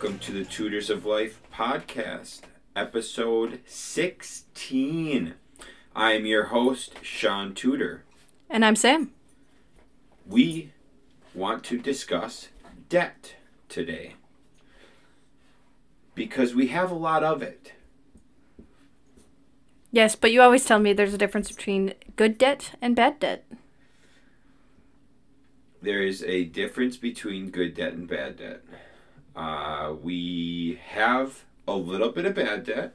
Welcome to the Tutors of Life podcast, episode 16. I am your host, Shaun Tudor. And I'm Sam. We want to discuss debt today because we have a lot of it. Yes, but you always tell me there's a difference between good debt and bad debt. There is a difference between good debt and bad debt. Uh, we have a little bit of bad debt,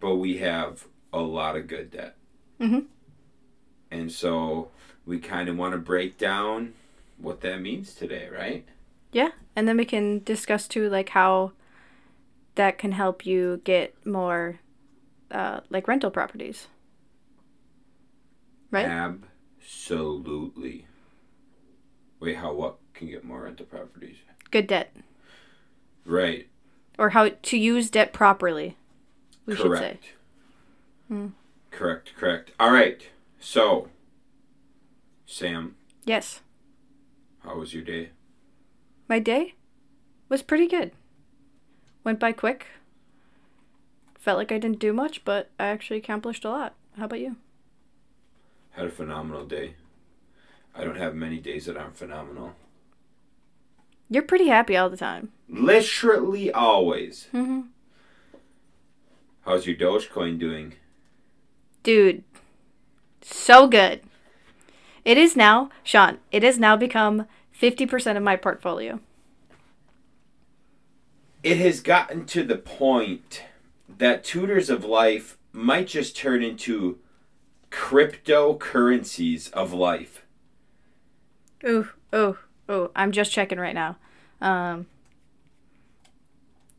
but we have a lot of good debt. Mhm. And so we kind of want to break down what that means today, right? Yeah, and then we can discuss too, like how that can help you get more, uh, like rental properties. Right? Absolutely. Wait, how what can get more rental properties? Good debt, Right. or how to use debt properly. We should say. correct. Correct, correct. All right. So, Sam, Yes, how was your day? my day was pretty good. Went by quick. Felt like I didn't do much, but I actually accomplished a lot. How about you? Had a phenomenal day. I don't have many days that aren't phenomenal. You're pretty happy all the time. Literally always. hmm How's your Dogecoin doing? Dude, so good. It is now, Shaun, it has now become 50% of my portfolio. It has gotten to the point that tutors of life might just turn into cryptocurrencies of life. Ooh, ooh, ooh. I'm just checking right now. Um,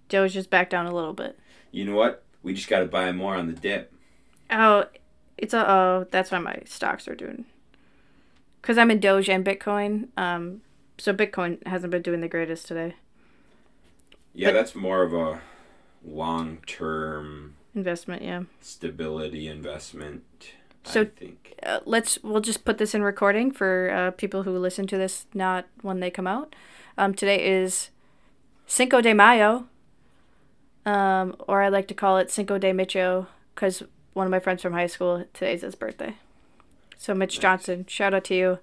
Joe's just back down a little bit. You know what? We just got to buy more on the dip. Oh, it's a, oh, that's why my stocks are doing. Because I'm in Doge and Bitcoin. Um, so Bitcoin hasn't been doing the greatest today. Yeah, But- that's more of a long term Investment, yeah. stability investment. So- uh, let's we'll just put this in recording for uh, people who listen to this not when they come out. Um, today is Cinco de Mayo, um, or I like to call it Cinco de Micho because one of my friends from high school today's his birthday. So Mitch Nice. Johnson, shout out to you.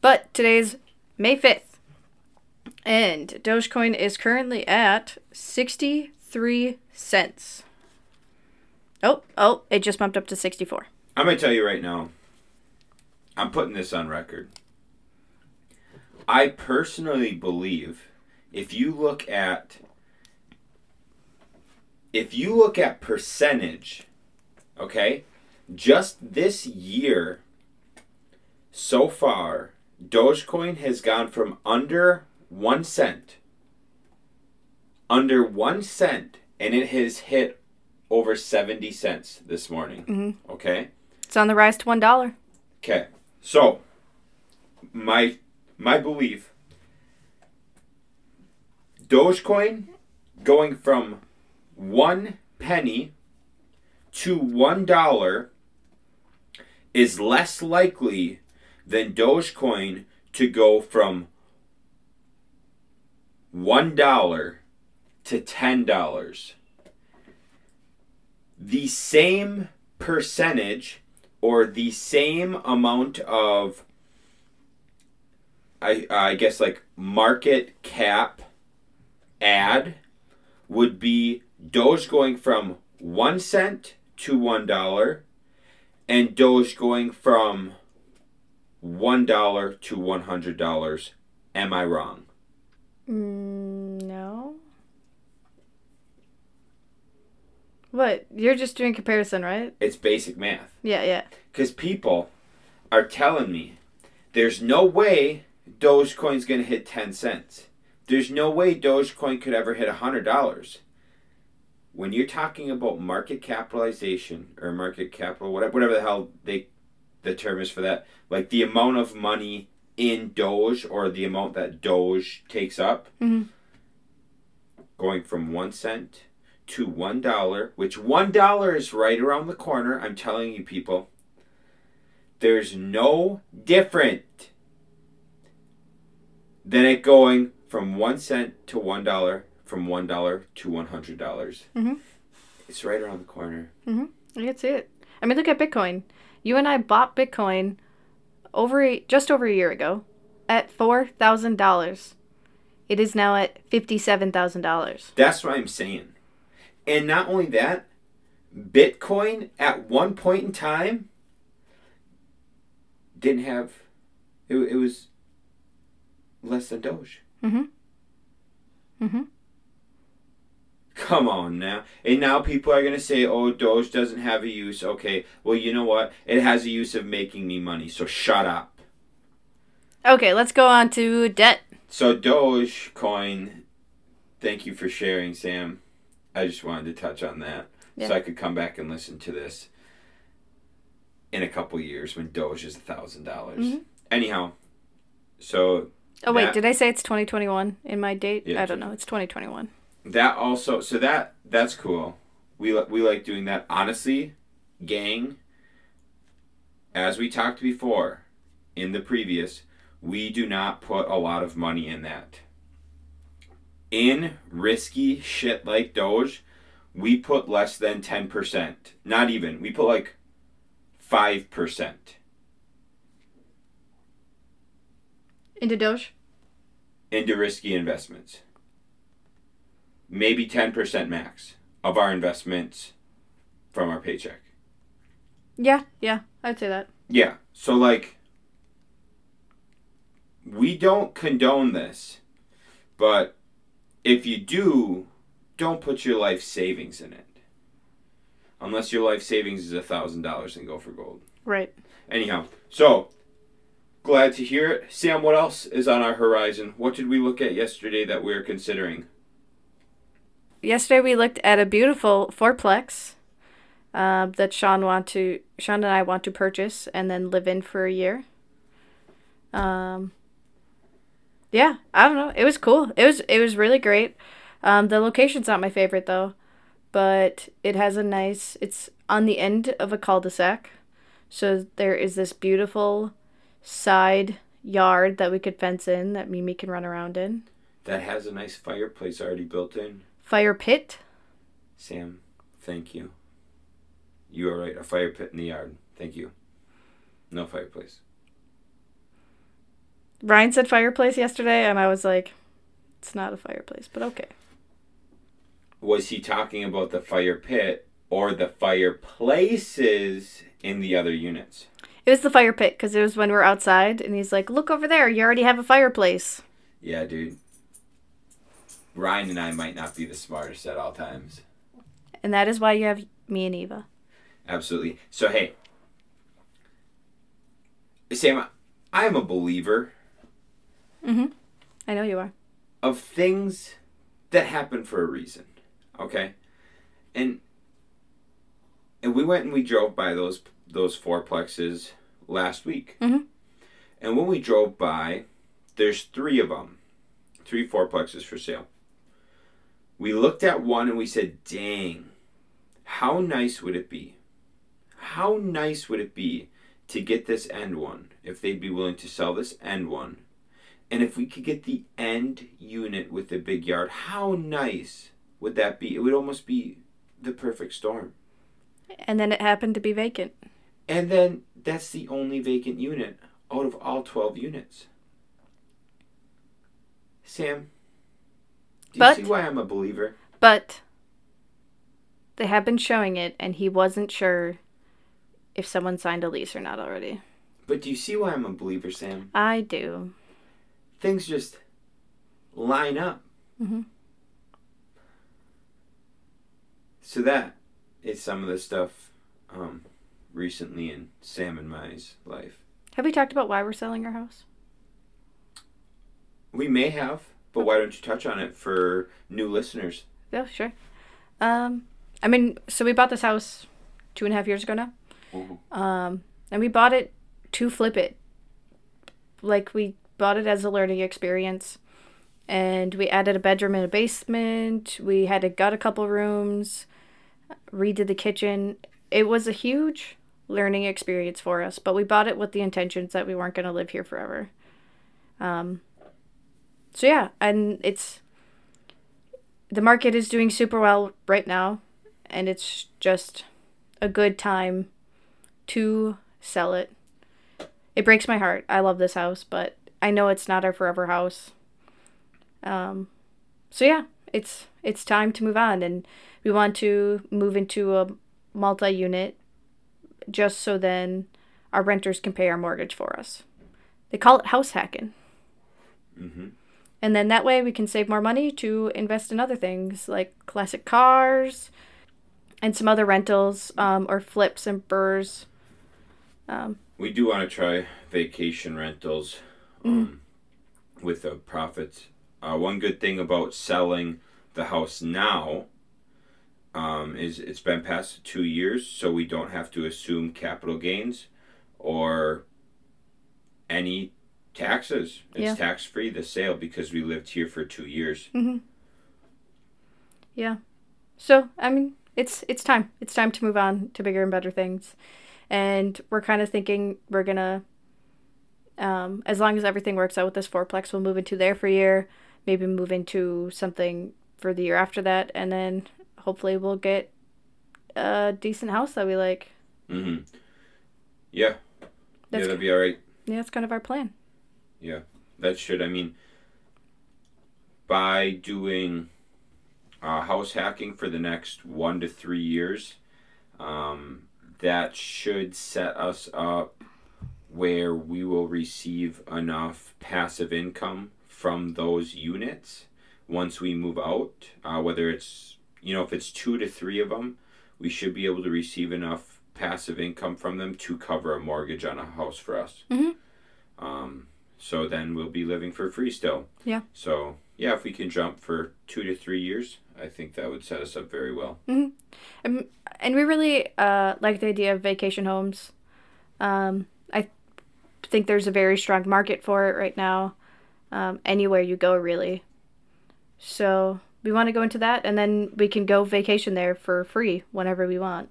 But today's May fifth, and Dogecoin is currently at sixty three cents. Oh, oh, it just bumped up to sixty four. I'm going to tell you right now, I'm putting this on record. I personally believe if you look at if you look at percentage, okay? Just this year so far, Dogecoin has gone from under 1 cent under 1 cent and it has hit over 70 cents this morning. Mhm. Okay? It's on the rise to one dollar. Okay. So my my belief Dogecoin going from one penny to one dollar is less likely than Dogecoin to go from one dollar to ten dollars. The same percentage or the same amount of I I guess like market cap ad would be Doge going from one cent to one dollar and Doge going from one dollar to one hundred dollars. Am I wrong? Mm, no. What? You're just doing comparison, right? It's basic math. Yeah, yeah. Because people are telling me there's no way Dogecoin's going to hit 10 cents. There's no way Dogecoin could ever hit $100. When you're talking about market capitalization or market capital, whatever, whatever the hell they, the term is for that, like the amount of money in Doge or the amount that Doge takes up, Mhm. going from one cent to one dollar, which one dollar is right around the corner. I'm telling you, people, there's no different than it going from one cent to one dollar, from one dollar to one hundred dollars. Mhm. It's right around the corner. I can see it. I mean, look at Bitcoin. You and I bought Bitcoin over a, just over a year ago at four thousand dollars. It is now at fifty-seven thousand dollars. That's what I'm saying. And not only that, Bitcoin at one point in time didn't have it, it was less than Doge. Mhm. Mhm. Come on now. And now people are going to say, oh, Doge doesn't have a use. Okay, well, you know what? It has a use of making me money, so shut up. Okay, let's go on to debt. So, Dogecoin, thank you for sharing, Sam. I just wanted to touch on that so I could come back and listen to this in a couple years when Doge is a $1,000. Mhm. Anyhow, so Oh wait, That- did I say it's 2021 in my date? Yeah, I don't know. It's 2021. that also so that that's cool we we like doing that honestly gang as we talked before in the previous we do not put a lot of money in that in risky shit like doge we put less than 10% not even we put like 5% Into Doge? into risky investments maybe 10% max of our investments from our paycheck Yeah, yeah, I'd say that. Yeah. So like we don't condone this, but if you do, don't put your life savings in it. Unless your life savings is a thousand dollars and go for gold. Right. Anyhow, so glad to hear it. Sam, what else is on our horizon? What did we look at yesterday that we're considering? Yesterday we looked at a beautiful fourplex uh, that Shaun want to Shaun and I want to purchase and then live in for a year. Um, yeah, I don't know. It was cool. It was it was really great. Um, the location's not my favorite though, but it has a nice. It's on the end of a cul-de-sac, so there is this beautiful side yard that we could fence in that Mimi can run around in. That has a nice fireplace already built in. Fire pit. Sam, thank you. You are right. A fire pit in the yard. Thank you. No fireplace. Ryan said fireplace yesterday, and I was like, it's not a fireplace, but okay. Was he talking about the fire pit or the fireplaces in the other units? It was the fire pit because it was when we were outside, and he's like, look over there, you already have a fireplace. Yeah, dude. Ryan and I might not be the smartest at all times. And that is why you have me and Eva. Absolutely. So, hey, Sam, I am a believer I know you are. of things that happen for a reason. Okay? And and we went and we drove by those those fourplexes last week. Mhm. And when we drove by, there's three of them. Three fourplexes for sale. We looked at one and we said, "Dang. How nice would it be? How nice would it be to get this end one if they'd be willing to sell this end one and if we could get the end unit with the big yard, how nice would that be? It would almost be the perfect storm. And then it happened to be vacant. And then that's the only vacant unit out of all 12 units. Sam, do you But- see why I'm a believer? But they have been showing it, and he wasn't sure if someone signed a lease or not already. But do you see why I'm a believer, Sam? I do. Things just line up. Mhm. So that is some of the stuff um, recently in Sam and Mai's life. Have we talked about why we're selling our house? We may have, but why don't you touch on it for new listeners? Yeah, sure. Um, I mean, so we bought this house two and a half years ago now. Um, and we bought it to flip it. Like we bought it as a learning experience. And we added a bedroom and a basement. We had to gut a couple rooms, redid the kitchen. It was a huge learning experience for us, but we bought it with the intentions that we weren't going to live here forever. Um, so yeah, and it's the market is doing super well right now, and it's just a good time to sell it. It breaks my heart. I love this house, but I know it's not our forever house. Um, so yeah, it's it's time to move on, and we want to move into a multi-unit, just so then our renters can pay our mortgage for us. They call it house hacking. Mm-hmm. And then that way we can save more money to invest in other things like classic cars and some other rentals um, or flips and BRRRRs. Um, We do want to try vacation rentals um, with the profits. Uh, one good thing about selling the house now um, is it's been past two years, so we don't have to assume capital gains or any taxes. It's Yeah. tax free the sale because we lived here for two years. yeah. So, I mean, it's it's time. It's time to move on to bigger and better things. And we're kind of thinking we're going to um, as long as everything works out with this fourplex, we'll move into there for a year, maybe move into something for the year after that, and then hopefully we'll get a decent house that we like. Mm-hmm. Yeah. yeah, That's that'd be all right. Yeah, that's kind of our plan. Yeah, that should, I mean, by doing uh, house hacking for the next one to three years, um, that should set us up where we will receive enough passive income from those units once we move out. Uh, whether it's, you know, if it's two to three of them, we should be able to receive enough passive income from them to cover a mortgage on a house for us. Mhm. Um, so then we'll be living for free still. Yeah. So yeah, if we can jump for two to three years, I think that would set us up very well. Um, and we really uh, like the idea of vacation homes. Um, think there's a very strong market for it right now, um, anywhere you go, really. So we want to go into that, and then we can go vacation there for free whenever we want.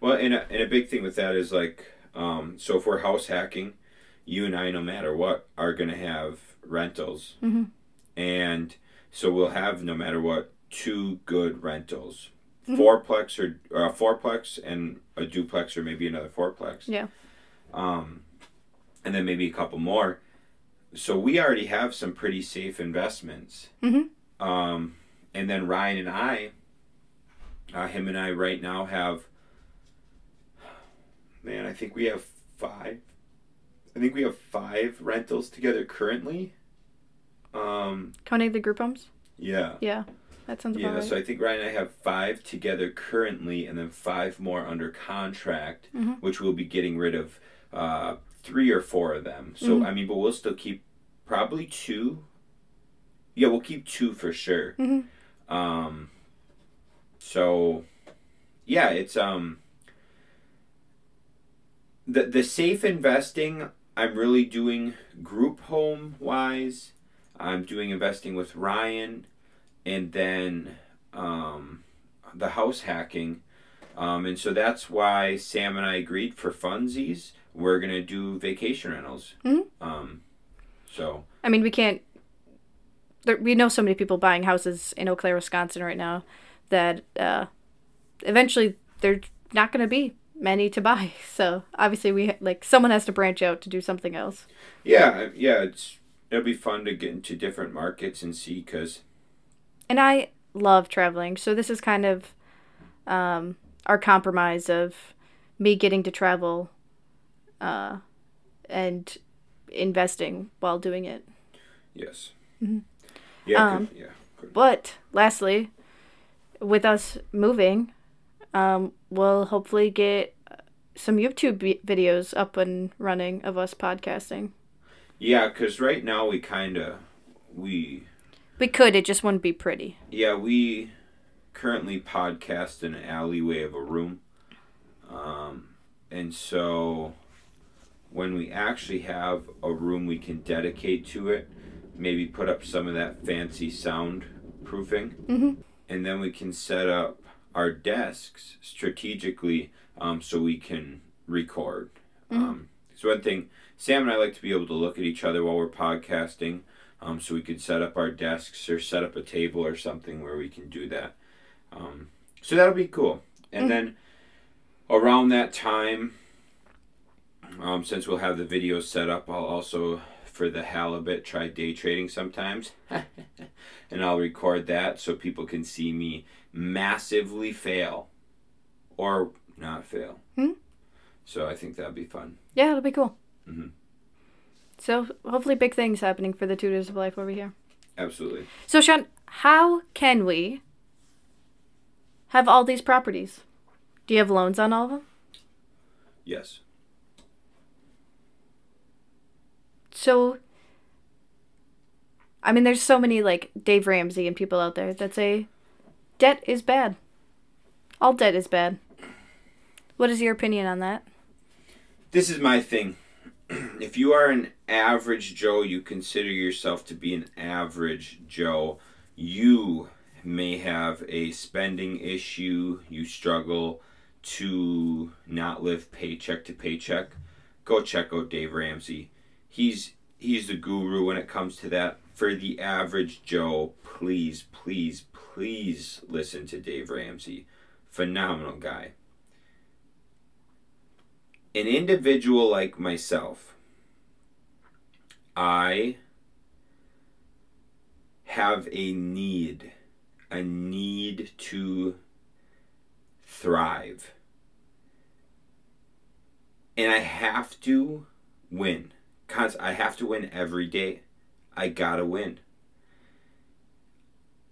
Well, and a, and a big thing with that is like, um, so if we're house hacking, you and I, no matter what, are going to have rentals. Mhm. And so we'll have, no matter what, two good rentals. Mhm. Fourplex or, or a fourplex and a duplex or maybe another fourplex. Yeah. Um, and then maybe a couple more. So we already have some pretty safe investments. Mhm. Um, and then Ryan and I, uh, him and I right now have, man, I think we have five. I think we have five rentals together currently. Um, Counting the group homes? yeah. Yeah, that sounds about Yeah, right. so I think Ryan and I have five together currently, and then five more under contract, Mhm. which we'll be getting rid of uh, three or four of them. So Mhm. I mean, but we'll still keep probably two. Yeah, we'll keep two for sure. Mhm. Um. So, yeah, it's um. The the safe investing I'm really doing group home wise. I'm doing investing with Ryan, and then um, the house hacking. Um, and so that's why Sam and I agreed for funsies. We're gonna do vacation rentals. Mhm. Um, so I mean, we can't. There, we know so many people buying houses in Eau Claire, Wisconsin right now that uh, eventually there's not going to be many to buy. So obviously, we like someone has to branch out to do something else. yeah, yeah, it's it'll be fun to get into different markets and see because And I love traveling, so this is kind of um, our compromise of me getting to travel uh, and investing while doing it. yes, Mhm. yeah, Um, good, yeah. Good. But lastly, with us moving, um, we'll hopefully get some YouTube vi- videos up and running of us podcasting. Yeah, because right now we kind of we We could, it just wouldn't be pretty. yeah we currently podcast in an alleyway of a room, um, and so when we actually have a room we can dedicate to it, maybe put up some of that fancy sound proofing, Mhm. and then we can set up our desks strategically um, so we can record. Um, so one thing, Sam and I like to be able to look at each other while we're podcasting. um, so we could set up our desks or set up a table or something where we can do that. Um, so that'll be cool. And Mm. then around that time, um, since we'll have the videos set up, I'll also for the halibut try day trading sometimes, and I'll record that so people can see me massively fail, or not fail. Hmm. So I think that'd be fun. Yeah, it'll be cool. Mm-hmm. So hopefully, big things happening for the tutors of life over here. Absolutely. So Shaun, how can we have all these properties? Do you have loans on all of them? Yes. So, I mean, there's so many like Dave Ramsey and people out there that say debt is bad. All debt is bad. What is your opinion on that? This is my thing. if you are an average Joe, you consider yourself to be an average Joe. You may have a spending issue. You struggle to not live paycheck to paycheck. Go check out Dave Ramsey. He's he's the guru when it comes to that. For the average Joe, please, please, please listen to Dave Ramsey. Phenomenal guy an individual like myself, I have a need, a need to thrive. And I have to win. I have to win every day. I gotta win.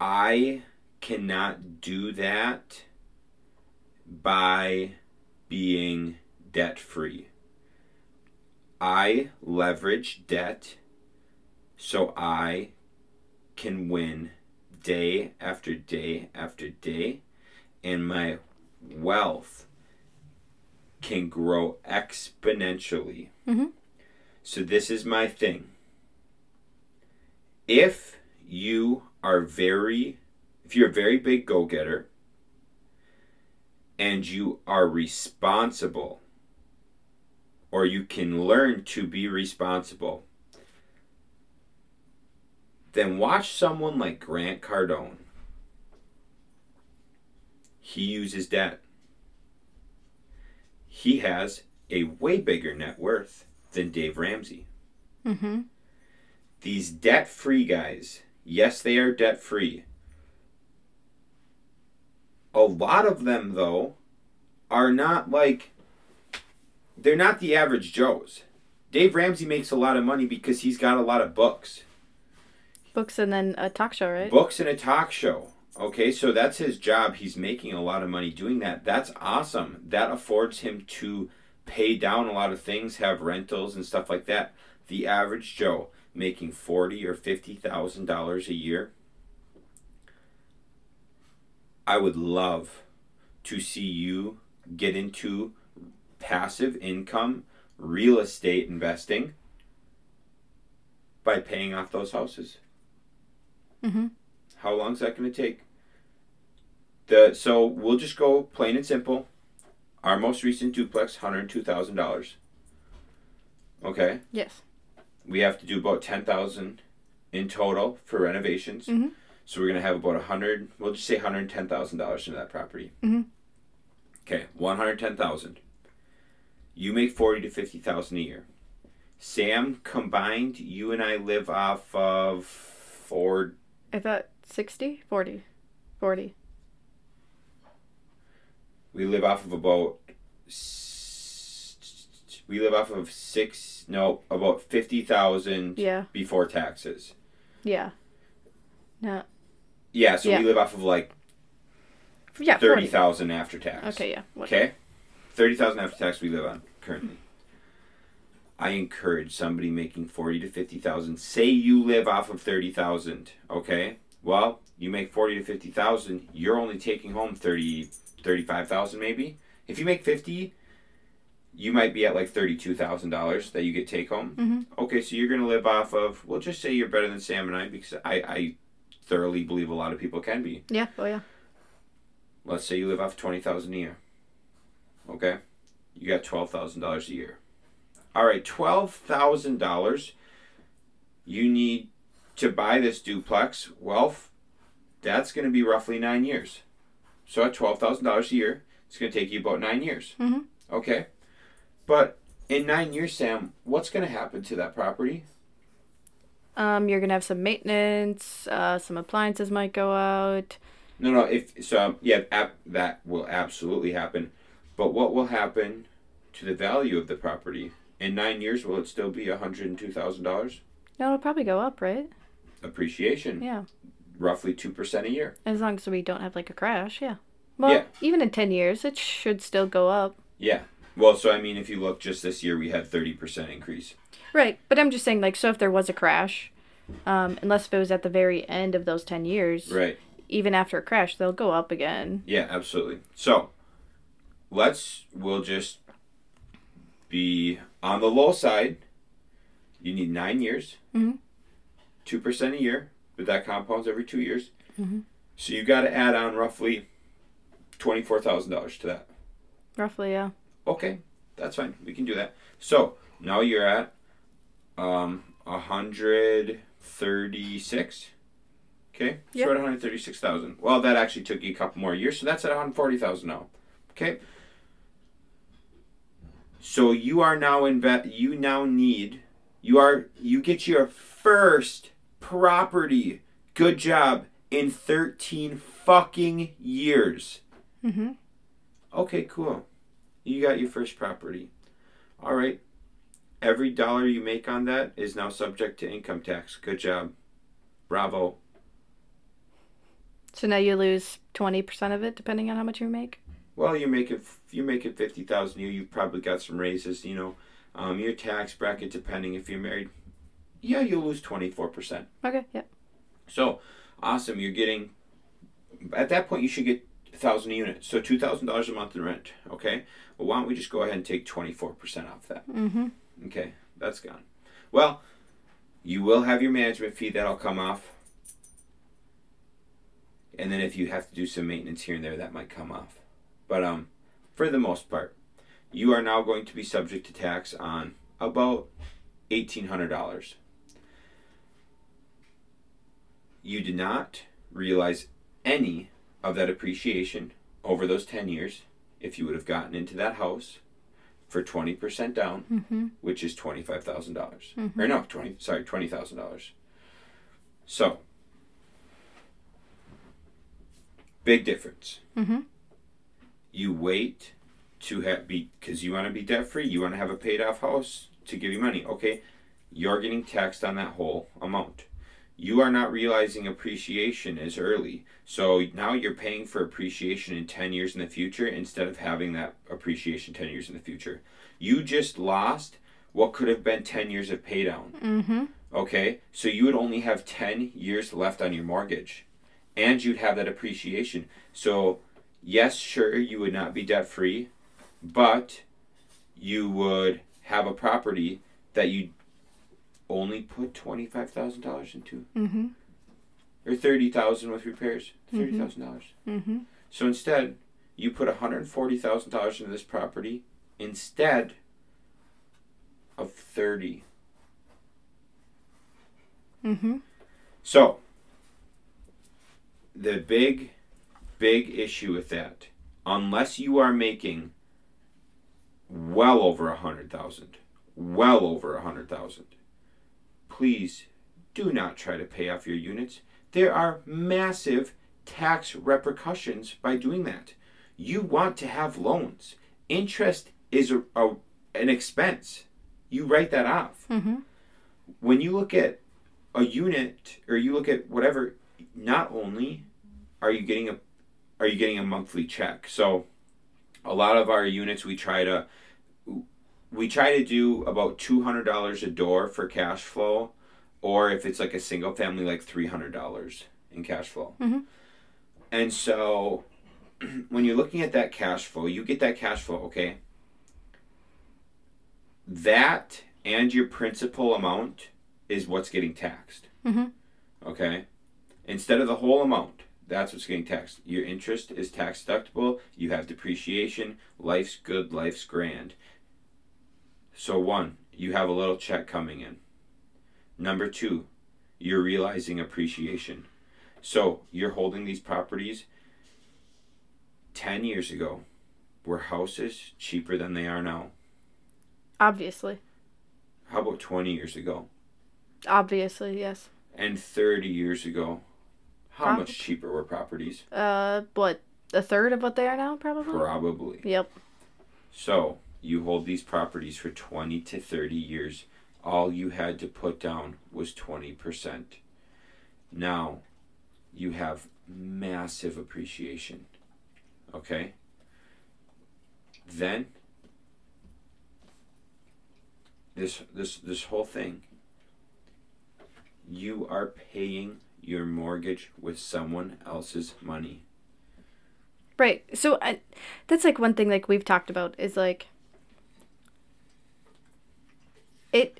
I cannot do that by being debt free. I leverage debt so I can win day after day after day, and my wealth can grow exponentially. Mhm. So, this is my thing. If you are very, if you're a very big go getter, and you are responsible, or you can learn to be responsible, then watch someone like Grant Cardone. He uses debt. He has a way bigger net worth than Dave Ramsey. Mm-hmm. These debt free guys, yes, they are debt free. A lot of them, though, are not like, they're not the average Joes. Dave Ramsey makes a lot of money because he's got a lot of books. Books and then a talk show, right? Books and a talk show. Okay, so that's his job. He's making a lot of money doing that. That's awesome. That affords him to pay down a lot of things, have rentals and stuff like that. The average Joe making forty or fifty thousand dollars a year. I would love to see you get into passive income real estate investing by paying off those houses. Mm-hmm. How long is that going to take? The so we'll just go plain and simple. Our most recent duplex, hundred two thousand dollars. Okay, Yes. we have to do about ten thousand in total for renovations. Mhm. So we're gonna have about a hundred. We'll just say hundred ten thousand dollars into that property. Mhm. Okay, one hundred ten thousand. You make forty to fifty thousand a year. Sam, combined, you and I live off of four I thought 60? 40. 40. We live off of about. We live off of six. No, about fifty thousand Yeah. before taxes. Yeah. No. Yeah, so Yeah. we live off of like Yeah, thirty 40. after tax. Okay, yeah. What- Okay, thirty thousand after tax. We live on currently. I encourage somebody making forty to fifty thousand. Say you live off of thirty thousand. Okay, well you make forty to fifty thousand. You're only taking home 30, 35,000 maybe. If you make fifty, you might be at like thirty-two thousand dollars that you get take home. Mhm. Okay, so you're gonna live off of. We'll just say you're better than Sam and I because I, I thoroughly believe a lot of people can be. Yeah, oh yeah. Let's say you live off twenty thousand a year. Okay, you got twelve thousand dollars a year. All right, twelve thousand dollars. You need to buy this duplex, well, that's going to be roughly nine years. So at twelve thousand dollars a year, it's going to take you about nine years. Mhm. Okay, but in nine years, Sam, what's going to happen to that property? Um, you're gonna have some maintenance. Uh, some appliances might go out. No, no. If so, yeah, ab- that will absolutely happen. But what will happen to the value of the property in nine years? Will it still be hundred and two thousand dollars No, it'll probably go up, right? appreciation? Yeah, Roughly two percent a year. as long as we don't have like a crash. Yeah. Well, Yeah. even in ten years, it should still go up. Yeah. Well, so I mean, if you look just this year, we had thirty percent increase. Right, but I'm just saying, like, so if there was a crash, um, unless if it was at the very end of those ten years, Right. even after a crash, they'll go up again. Yeah, absolutely. So, let's we'll just be on the low side. You need nine years, Mhm. two percent a year, that compounds every two years. Mhm. So you got to add on roughly twenty four thousand dollars to that. Roughly, yeah. Okay, that's fine. We can do that. So now you're at um a hundred thirty six. Okay, Yep. so at one hundred thirty six thousand. Well, that actually took you a couple more years, so that's at one hundred forty thousand now. Okay. So you are now in bet. You now need. You are. You get your first property. Good job in thirteen fucking years. Mm-hmm. Okay, cool. You got your first property. All right. Every dollar you make on that is now subject to income tax. Good job. Bravo. So now you lose twenty percent of it, depending on how much you make. Well, you make it you're making fifty thousand. You you've probably got some raises. You know, um, your tax bracket depending if you're married. Yeah, you'll lose twenty four percent. Okay. Yep. So awesome. You're getting. At that point, you should get a thousand units. So two thousand dollars a month in rent. Okay. Well, why don't we just go ahead and take twenty four percent off that? Mm-hmm. Okay, that's gone. Well, you will have your management fee that'll come off. And then if you have to do some maintenance here and there, that might come off. But um, for the most part, you are now going to be subject to tax on about eighteen hundred dollars. You did not realize any of that appreciation over those ten years if you would have gotten into that house for twenty percent down Mm-hmm. which is twenty five thousand dollars. Mhm. Or no, twenty sorry, twenty thousand dollars. So big difference. Mm-hmm. You wait to have be because you want to be debt free. You want to have a paid off house to give you money. Okay, you're getting taxed on that whole amount. You are not realizing appreciation as early. So now you're paying for appreciation in 10 years in the future instead of having that appreciation 10 years in the future. You just lost what could have been 10 years of pay down. Mm-hmm. Okay, so you would only have 10 years left on your mortgage, and you'd have that appreciation. So, yes, sure, you would not be debt free, but you would have a property that you only put $25,000 into, Mm-hmm. or 30000 with repairs. 30,000. dollars Mm-hmm. So instead, you put $140,000 into this property instead of 30 Mm-hmm. So, the big, big issue with that, unless you are making well over a hundred thousand, well over a hundred thousand, please do not try to pay off your units. There are massive tax repercussions by doing that. You want to have loans. Interest is a, a an expense. You write that off Mm-hmm. when you look at a unit or you look at whatever not only are you getting a are you getting a monthly check so a lot of our units we try to we try to do about $200 a door for cash flow or if it's like a single family like $300 in cash flow Mhm. and so when you're looking at that cash flow you get that cash flow okay that and your principal amount is what's getting taxed. Mm-hmm. Okay? Instead of the whole amount, that's what's getting taxed. Your interest is tax deductible. You have depreciation. Life's good. Life's grand. So, one, you have a little check coming in. Number two, you're realizing appreciation. So you're holding these properties 10 years ago were houses cheaper than they are now. Obviously. How about 20 years ago? Obviously, yes. And 30 years ago? How Prob- much cheaper were properties? Uh, what? A third of what they are now, probably? Probably. Yep. So you hold these properties for 20 to 30 years. All you had to put down was 20%. Now you have massive appreciation. Okay? Then this this this whole thing you are paying your mortgage with someone else's money. Right. So I, that's like one thing like we've talked about is like it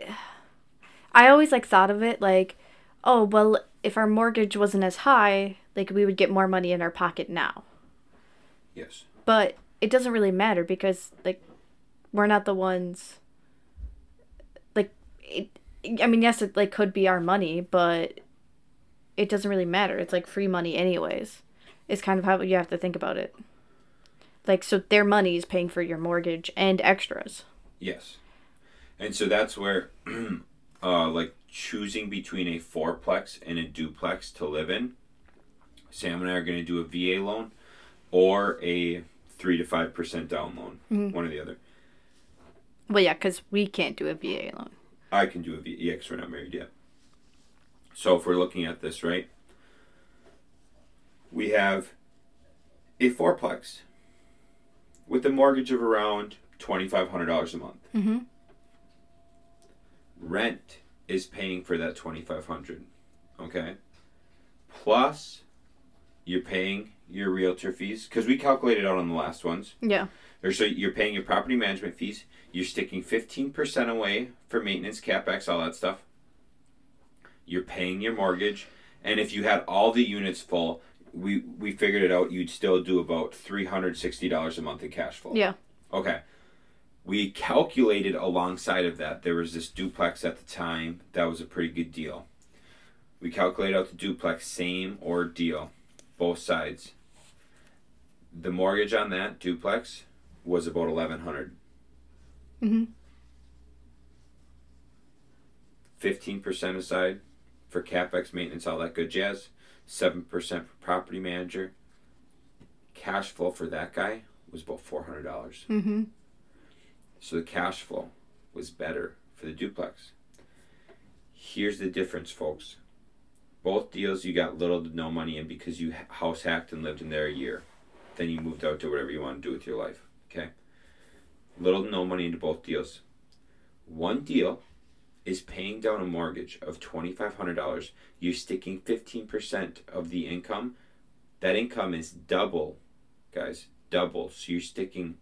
I always like thought of it like oh well if our mortgage wasn't as high like we would get more money in our pocket now. Yes. But it doesn't really matter because like we're not the ones like it I mean yes it like could be our money but it doesn't really matter. It's like free money anyways. It's kind of how you have to think about it. Like so their money is paying for your mortgage and extras. Yes. And so that's where, uh, like, choosing between a fourplex and a duplex to live in, Sam and I are going to do a VA loan or a 3 to 5% down loan. One or the other. Well yeah, cuz we can't do a VA loan. I can do a VA yeah, 'cause we're not married yet. So if we're looking at this, right, we have a fourplex with a mortgage of around $2,500 a month. Mhm. Rent is paying for that 2500 okay? Plus, you're paying your realtor fees, because we calculated out on the last ones. Yeah. Or so you're paying your property management fees. You're sticking 15% away for maintenance, capex, all that stuff. You're paying your mortgage, and if you had all the units full, we we figured it out. You'd still do about three hundred sixty dollars a month in cash flow. Yeah. Okay. We calculated alongside of that. There was this duplex at the time that was a pretty good deal. We calculated out the duplex, same or deal, both sides. The mortgage on that duplex was about eleven hundred. Mhm. Fifteen percent aside for capex, maintenance, all that good jazz. Seven percent for property manager. Cash flow for that guy was about four hundred dollars. Mhm. So the cash flow was better for the duplex. Here's the difference, folks. Both deals you got little to no money in because you house hacked and lived in there a year. Then you moved out to whatever you want to do with your life. Okay? Little to no money into both deals. One deal is paying down a mortgage of $2,500. You're sticking 15% of the income. That income is double, guys, double. So you're sticking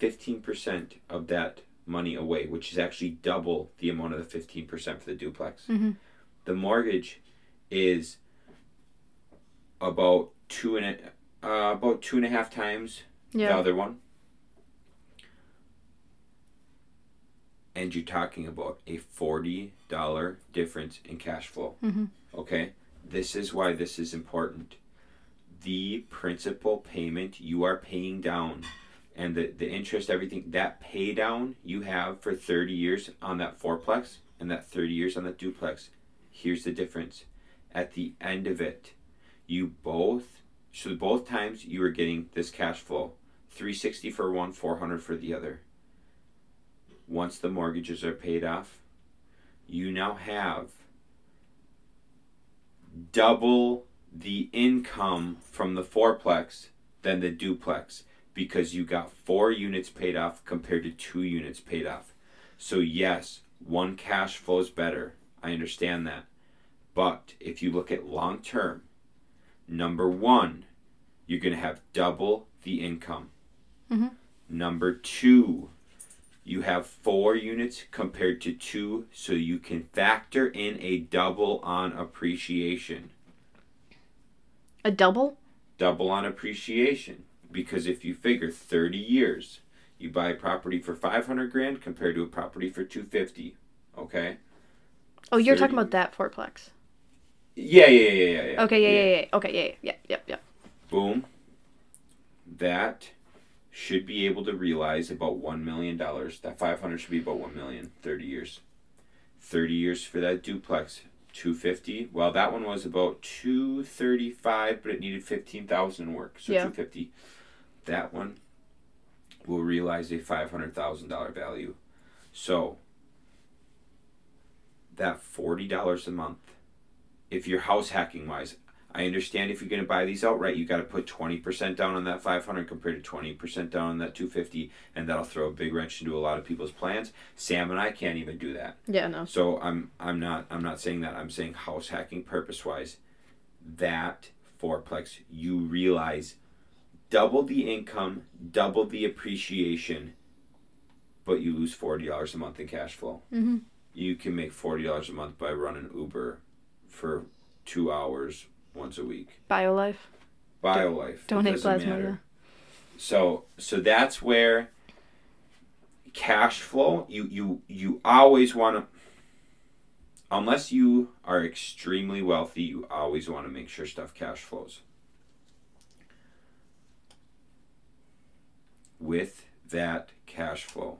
15% of that money away, which is actually double the amount of the 15% for the duplex. Mhm. The mortgage is about two and a, uh, about two and a half times the other one. And you're talking about a $40 difference in cash flow. Mhm. Okay? This is why this is important. The principal payment you are paying down and the, the interest, everything, that pay down you have for 30 years on that fourplex and that 30 years on that duplex, here's the difference. At the end of it, you both, so both times you were getting this cash flow 360 for one, 400 for the other. Once the mortgages are paid off, you now have double the income from the fourplex than the duplex because you got four units paid off compared to two units paid off. So, yes, one cash flows better. I understand that. But if you look at long term, number one, you're going to have double the income. Mhm. Number two, you have four units compared to two, so you can factor in a double on appreciation. A double? Double on appreciation. Because if you figure 30 years, you buy a property for 500 grand compared to a property for 250, okay? Oh, you're 30. talking about that fourplex. Yeah, yeah, yeah, yeah, yeah. Okay, yeah, yeah, yeah. Okay, yeah, yeah, yeah, yeah. Boom. That should be able to realize about one million dollars. That five hundred should be about one million. Thirty years. Thirty years for that duplex. Two fifty. Well, that one was about two thirty five, but it needed fifteen thousand work. So Yeah. two fifty. That one will realize a five hundred thousand dollar value. So that forty dollars a month. If you're house hacking wise, I understand if you're going to buy these outright, you got to put 20% down on that 500 compared to 20% down on that 250, and that'll throw a big wrench into a lot of people's plans. Sam and I can't even do that. Yeah, no. So I'm I'm not I'm not saying that. I'm saying house hacking purpose wise. That fourplex, you realize double the income, double the appreciation, but you lose forty dollars a month in cash flow. Mm-hmm. You can make forty dollars a month by running Uber for two hours once a week. BioLife. BioLife. it Donate plasma. matter. So so that's where cash flow you you you always want to unless you are extremely wealthy you always want to make sure stuff cash flows with that cash flow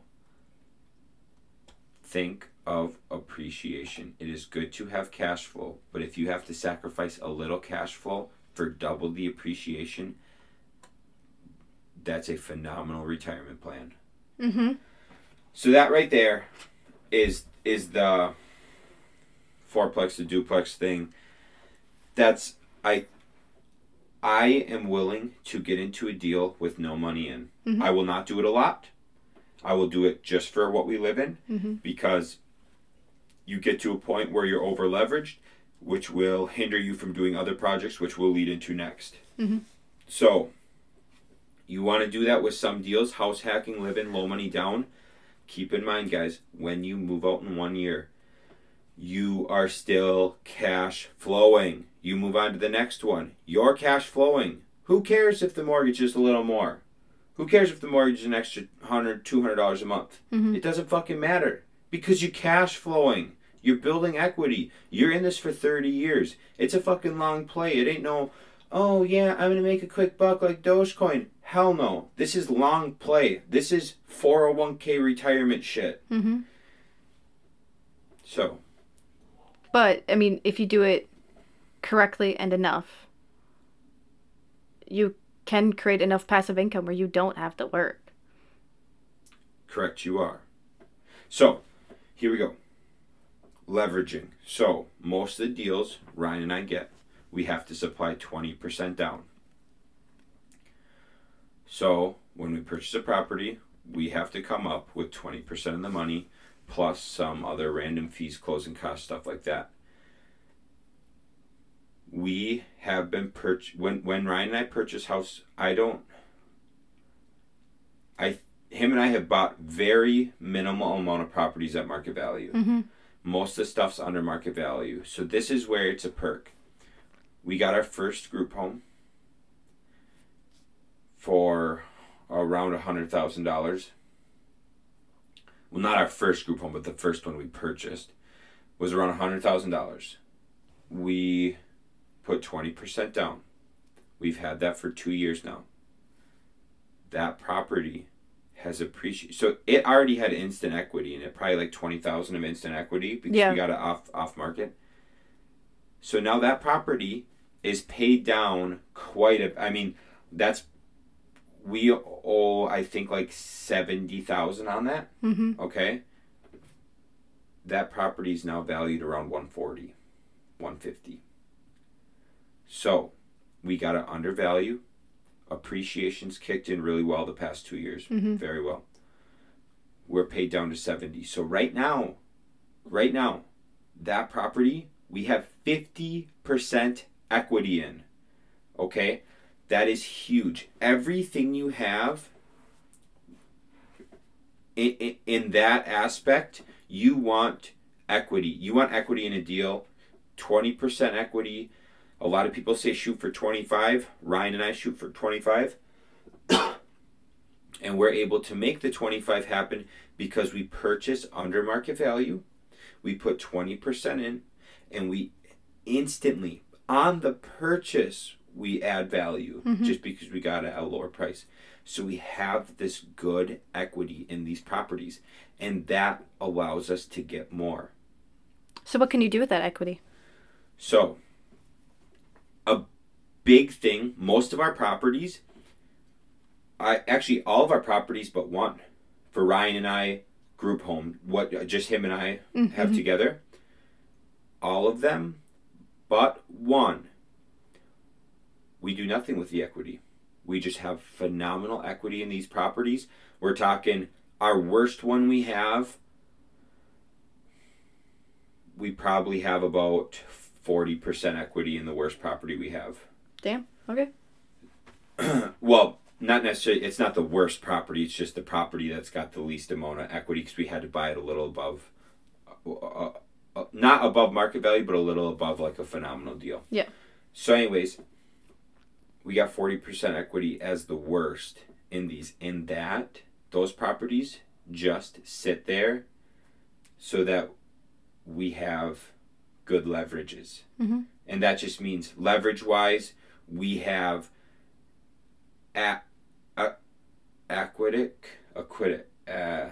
think of appreciation it is good to have cash flow but if you have to sacrifice a little cash flow for double the appreciation that's a phenomenal retirement plan. Mm-hmm. So that right there is is the fourplex the duplex thing. That's I I am willing to get into a deal with no money in. Mhm. I will not do it a lot. I will do it just for what we live in Mm-hmm. because you get to a point where you're over leveraged, which will hinder you from doing other projects, which will lead into next. Mhm. So, you want to do that with some deals, house hacking, live in, low money down. Keep in mind, guys, when you move out in one year, you are still cash flowing. You move on to the next one, you're cash flowing. Who cares if the mortgage is a little more? Who cares if the mortgage is an extra $100, $200 a month? Mhm. It doesn't fucking matter because you're cash flowing. You're building equity. You're in this for 30 years. It's a fucking long play. It ain't no, oh yeah, I'm gonna make a quick buck like Dogecoin. Hell no. This is long play. This is 401k retirement shit. Mm-hmm. So, But I mean, if you do it correctly and enough, you can create enough passive income where you don't have to work. correct you are. So, here we go. Leveraging. So, most of the deals Ryan and I get, we have to supply 20% down. So, when we purchase a property, we have to come up with 20% of the money plus some other random fees, closing costs, stuff like that. We have been purch when when Ryan and I purchase house, I don't I him and I have bought very minimal amount of properties at market value. Mm-hmm. Most of the stuff's under market value. So this is where it's a perk. We got our first group home for around a hundred thousand dollars. Well, not our first group home, but the first one we purchased was around a hundred thousand dollars. We put twenty percent down. We've had that for two years now. That property has appreciated. So it already had instant equity in it, probably like twenty thousand of instant equity because Yeah. we got it off off market. So now that property is paid down quite a. I mean, that's we owe I think like seventy thousand on that. Mm-hmm. Okay. That property is now valued around 140, 150. So, we got to undervalue. Appreciation's kicked in really well the past two years. Mhm. Very well. We're paid down to 70. So, right now, right now, that property, we have 50% equity in. Okay? That is huge. Everything you have in, in, in that aspect, you want equity. You want equity in a deal. 20% equity. A lot of people say shoot for 25. Ryan and I shoot for 25. and we're able to make the 25 happen because we purchase under market value. We put 20% in and we instantly on the purchase we add value mm-hmm. just because we got it at a lower price. So we have this good equity in these properties, and that allows us to get more. So what can you do with that equity? So, a big thing, most of our properties, I actually all of our properties but one, for Ryan and I, group home, what just him and I have mm-hmm. together, all of them but one, we do nothing with the equity. We just have phenomenal equity in these properties. We're talking our worst one we have, we probably have about 40% equity in the worst property we have. Damn. Okay. Well, not necessarily, it's not the worst property, it's just the property that's got the least amount of equity because we had to buy it a little above, uh, uh, uh, not above market value, but a little above like a phenomenal deal. Yeah. So, anyways, we got 40% equity as the worst in these. In that, those properties just sit there so that we have good leverages. Mhm. And that just means leverage wise, we have a, a, aquatic, aquatic, uh,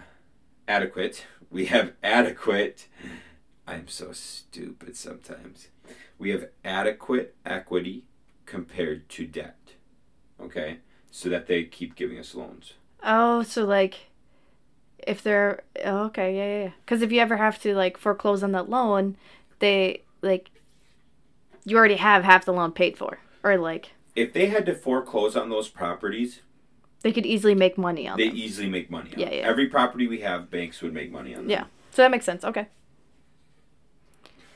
adequate. We have adequate. I'm so stupid sometimes. We have adequate equity compared to debt. Okay? So that they keep giving us loans. Oh, so like, if they're oh, okay, yeah, yeah, yeah. Because if you ever have to like foreclose on that loan, they like, you already have half the loan paid for, or like If they had to foreclose on those properties, they could easily make money on them. they them. easily make money on. Yeah, them. yeah. Every property we have, banks would make money on. them. Yeah. So that makes sense. Okay.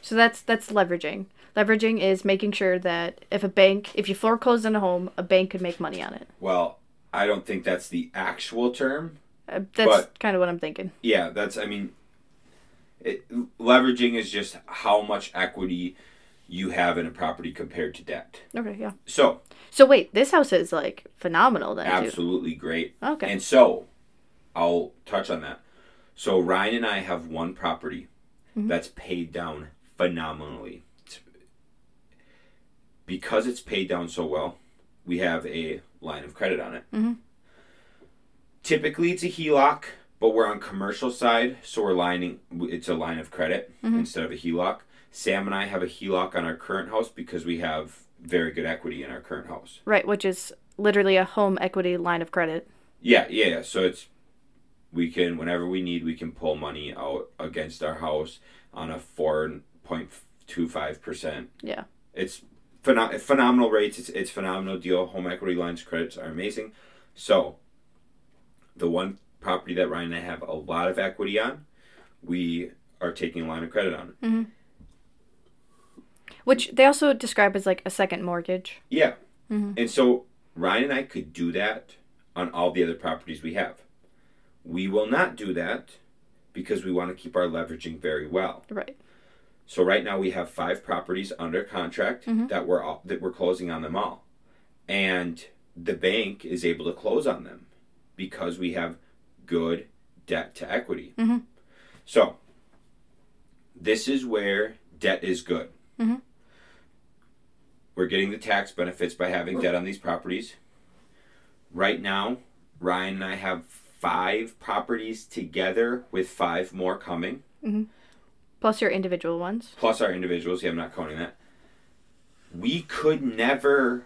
So that's that's leveraging. Leveraging is making sure that if a bank, if you foreclose on a home, a bank could make money on it. Well, I don't think that's the actual term. Uh, that's But- kind of what I'm thinking. Yeah, that's. I mean, it, leveraging is just how much equity you have in a property compared to debt. Okay, yeah. So So wait, this house is like phenomenal then too. absolutely great. Okay. And so, I'll touch on that. So Ryan and I have one property Mm-hmm. that's paid down phenomenally. It's- because it's paid down so well, we have a line of credit on it. Mm-hmm. Typically, it's a HELOC, but we're on commercial side, so we're lining. It's a line of credit Mm-hmm. instead of a HELOC. Sam and I have a HELOC on our current house because we have very good equity in our current house. Right, which is literally a home equity line of credit. Yeah, yeah, yeah. So it's we can whenever we need we can pull money out against our house on a four point two five percent. Yeah. It's pheno- phenomenal rates. It's it's phenomenal deal. Home equity lines of credits are amazing. So the one property that Ryan and I have a lot of equity on, we are taking a line of credit on. Which they also describe as like a second mortgage. Yeah. Mhm. And so Ryan and I could do that on all the other properties we have. We will not do that because we want to keep our leveraging very well. Right. So right now we have five properties under contract Mhm. that we're all, that we're closing on them all. And the bank is able to close on them because we have good debt to equity. Mhm. So this is where debt is good. Mhm. We're getting the tax benefits by having debt on these properties. Right now, Ryan and I have five properties together with five more coming, Plus your individual ones. plus our individuals. Yeah, I'm not counting that. We could never,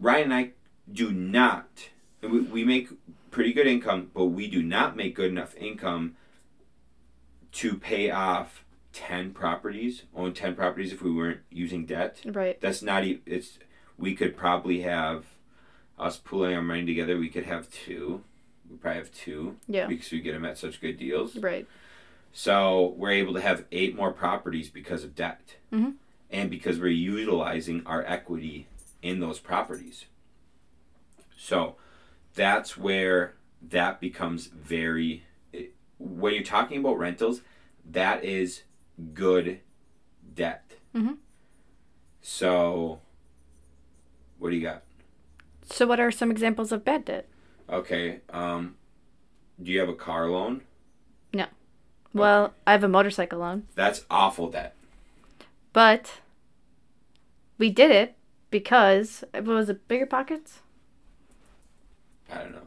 Ryan and I do not, we, we make pretty good income, but we do not make good enough income to pay off 10 properties, own 10 properties if we weren't using debt. Right. That's not even, it's, we could probably have, us pooling our money together, we could have two. We probably have two Yeah. because we get them at such good deals. Right. So we're able to have eight more properties because of debt. Mhm. And because we're utilizing our equity in those properties. So that's where that becomes very. it- When you're talking about rentals, that is good debt. Mhm. So, what do you got? So what are some examples of bad debt? Okay. Um, do you have a car loan? No. Well, I have a motorcycle loan, That's awful debt. but we did it because it was a Bigger pockets. I don't know.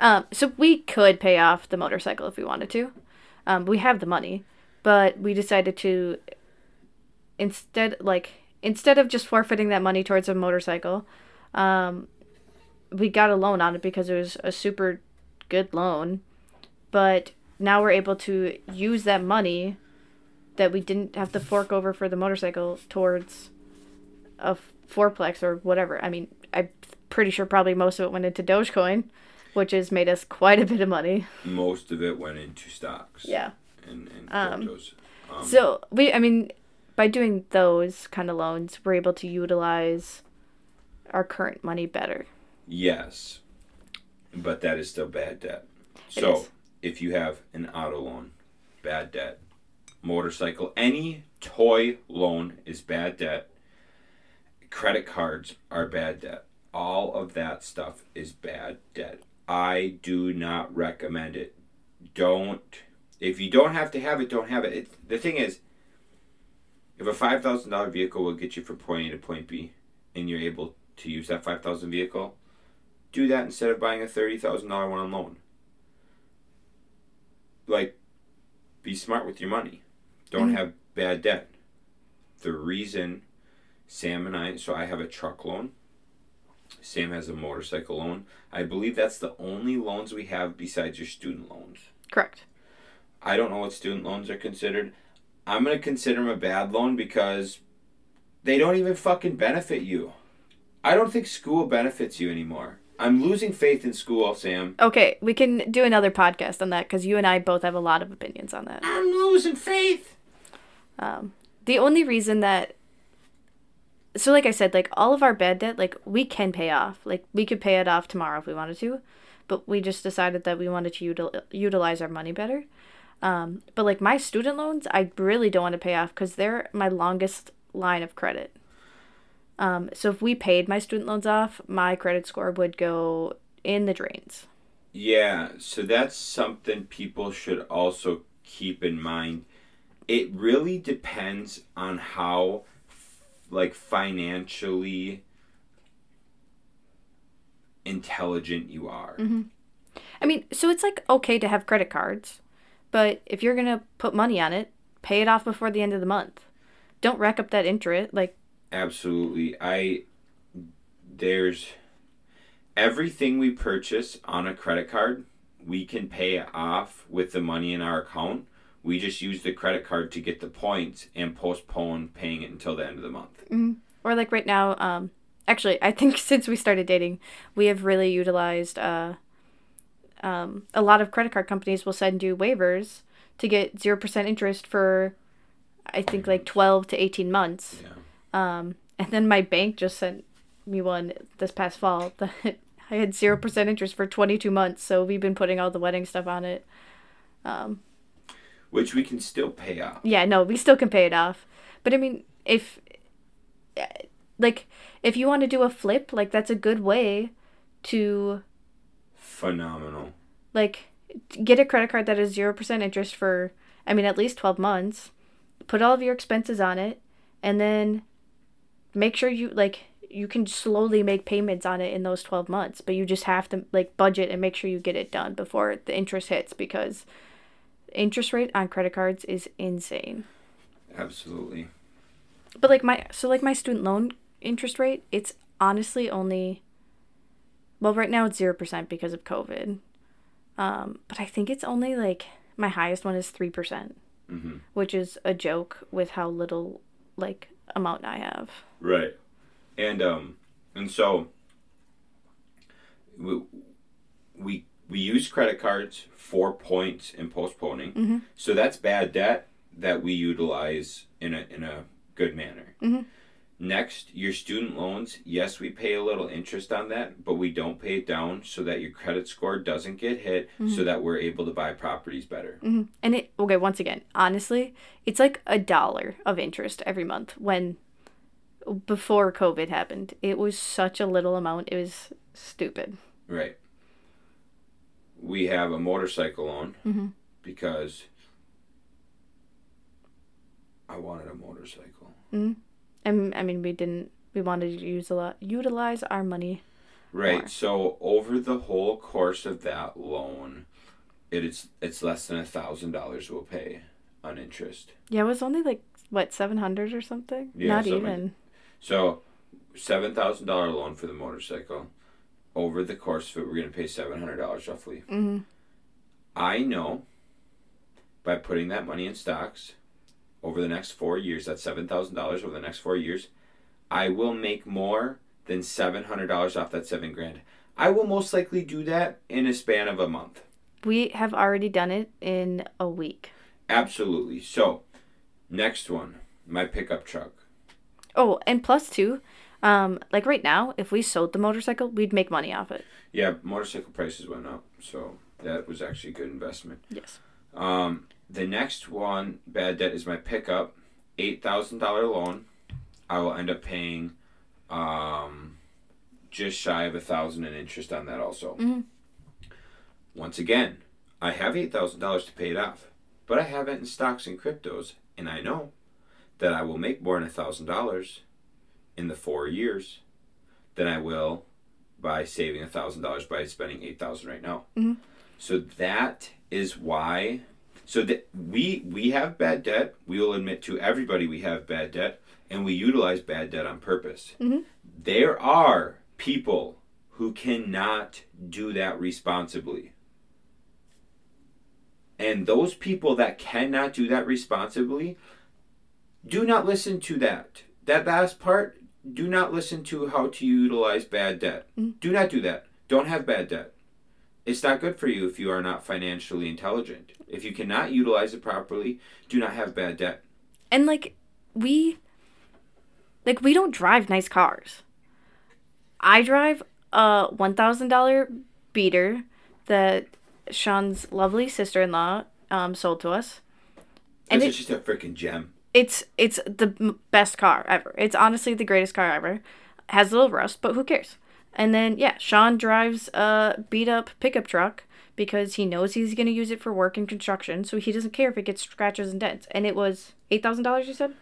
Um, so we could pay off the motorcycle if we wanted to. Um, we have the money, but we decided to instead like instead of just forfeiting that money towards a motorcycle, um, we got a loan on it because it was a super good loan. But now we're able to use that money that we didn't have to fork over for the motorcycle towards a fourplex or whatever. I mean, I'm pretty sure probably most of it went into Dogecoin, which has made us quite a bit of money. Most of it went into stocks. Yeah. And, and Um. Um, So we, I mean, by doing those kind of loans, we're able to utilize our current money better. Yes, but that is still bad debt. It So is. if you have an auto loan, bad debt, motorcycle, any toy loan is bad debt. Credit cards are bad debt. All of that stuff is bad debt. I do not recommend it. Don't. If you don't have to have it, don't have it. it the thing is, if a five thousand dollar vehicle will get you from point A to point B, and you're able to use that five thousand vehicle, do that instead of buying a thirty thousand dollar one on loan. Like, be smart with your money. Don't Mhm. have bad debt. The reason Sam and I, so I have a truck loan. Sam has a motorcycle loan. I believe that's the only loans we have besides your student loans. Correct. I don't know what student loans are considered. I'm gonna consider them a bad loan because they don't even fucking benefit you. I don't think school benefits you anymore. I'm losing faith in school, Sam. Okay, we can do another podcast on that because you and I both have a lot of opinions on that. I'm losing faith. Um, the only reason that so like I said, like all of our bad debt, like we can pay off. Like we could pay it off tomorrow if we wanted to, but we just decided that we wanted to util- utilize our money better. Um, but like my student loans, I really don't want to pay off because they're my longest line of credit. Um, so if we paid my student loans off, my credit score would go in the drains. Yeah, so that's something people should also keep in mind. It really depends on how like financially intelligent you are. Mm-hmm. I mean, so it's like okay to have credit cards, but if you're gonna put money on it, pay it off before the end of the month. Don't rack up that interest. Like, Absolutely. I there's everything we purchase on a credit card, we can pay off with the money in our account. We just use the credit card to get the points and postpone paying it until the end of the month. or like right now, um, actually, I think since we started dating, we have really utilized. Uh, um, a lot of credit card companies will send you waivers to get zero percent interest for, I think like twelve to eighteen months. Yeah. Um, and then my bank just sent me one this past fall that I had zero percent interest for twenty two months. So we've been putting all the wedding stuff on it. Um, Which we can still pay off. yeah, no, we still can pay it off. But I mean, if like if you want to do a flip, like that's a good way to Phenomenal. like get a credit card that is 0% interest for I mean at least 12 months. Put all of your expenses on it and then make sure you like you can slowly make payments on it in those 12 months, but you just have to like budget and make sure you get it done before the interest hits because interest rate on credit cards is insane. Absolutely. But like my so like my student loan interest rate, it's honestly only well right now it's zero percent because of COVID. Um, but I think it's only like my highest one is three percent, hmm which is a joke with how little like amount I have. Right. And um and so we we, we use credit cards for points and postponing. Mhm. So that's bad debt that we utilize in a in a good manner. Mhm. Next, your student loans. Yes, we pay a little interest on that, but we don't pay it down so that your credit score doesn't get hit, so that we're able to buy properties better. hmm And it okay once again, honestly, it's like a dollar of interest every month. When before COVID happened, it was such a little amount. It was stupid. Right. We have a motorcycle loan Mhm. because I wanted a motorcycle. And I mean, we didn't we wanted to use a lot, utilize our money. Right. more. So over the whole course of that loan, it is it's less than a thousand dollars we'll pay on interest. Yeah, it was only like what seven hundred or something. Yeah, Not something even. So seven thousand dollar loan for the motorcycle. Over the course of it, we're gonna pay seven hundred dollars roughly. hmm I know by putting that money in stocks over the next four years, that's seven thousand dollars over the next four years, I will make more than seven hundred dollars off that seven grand. I will most likely do that in a span of a month. We have already done it in a week. Absolutely. So, next one, my pickup truck. Oh, and plus two, um, like right now, if we sold the motorcycle, we'd make money off it. Yeah, motorcycle prices went up, so that was actually a good investment. Yes. Um, the next one, bad debt, is my pickup, eight thousand dollar loan. I will end up paying, um, just shy of a thousand in interest on that also. Mhm. Once again, I have eight thousand dollars to pay it off, but I have it in stocks and cryptos, and I know that I will make more than a thousand dollars in the four years than I will by saving a thousand dollars by spending eight thousand right now. Mhm. So that is why. So that we we have bad debt. We will admit to everybody we have bad debt, and we utilize bad debt on purpose. Mhm. There are people who cannot do that responsibly. And those people that cannot do that responsibly, do not listen to that. That last part, do not listen to how to utilize bad debt. Mhm. Do not do that. Don't have bad debt. It's not good for you if you are not financially intelligent. If you cannot utilize it properly, do not have bad debt. And like we like we don't drive nice cars. I drive a one thousand dollar beater that Shaun's lovely sister in law um, sold to us. And it, is just a freaking gem. It's it's the best car ever. It's honestly the greatest car ever. Has a little rust, but who cares? And then yeah, Shaun drives a beat up pickup truck because he knows he's gonna use it for work and construction, so he doesn't care if it gets scratches and dents. And it was eight thousand dollars, you said?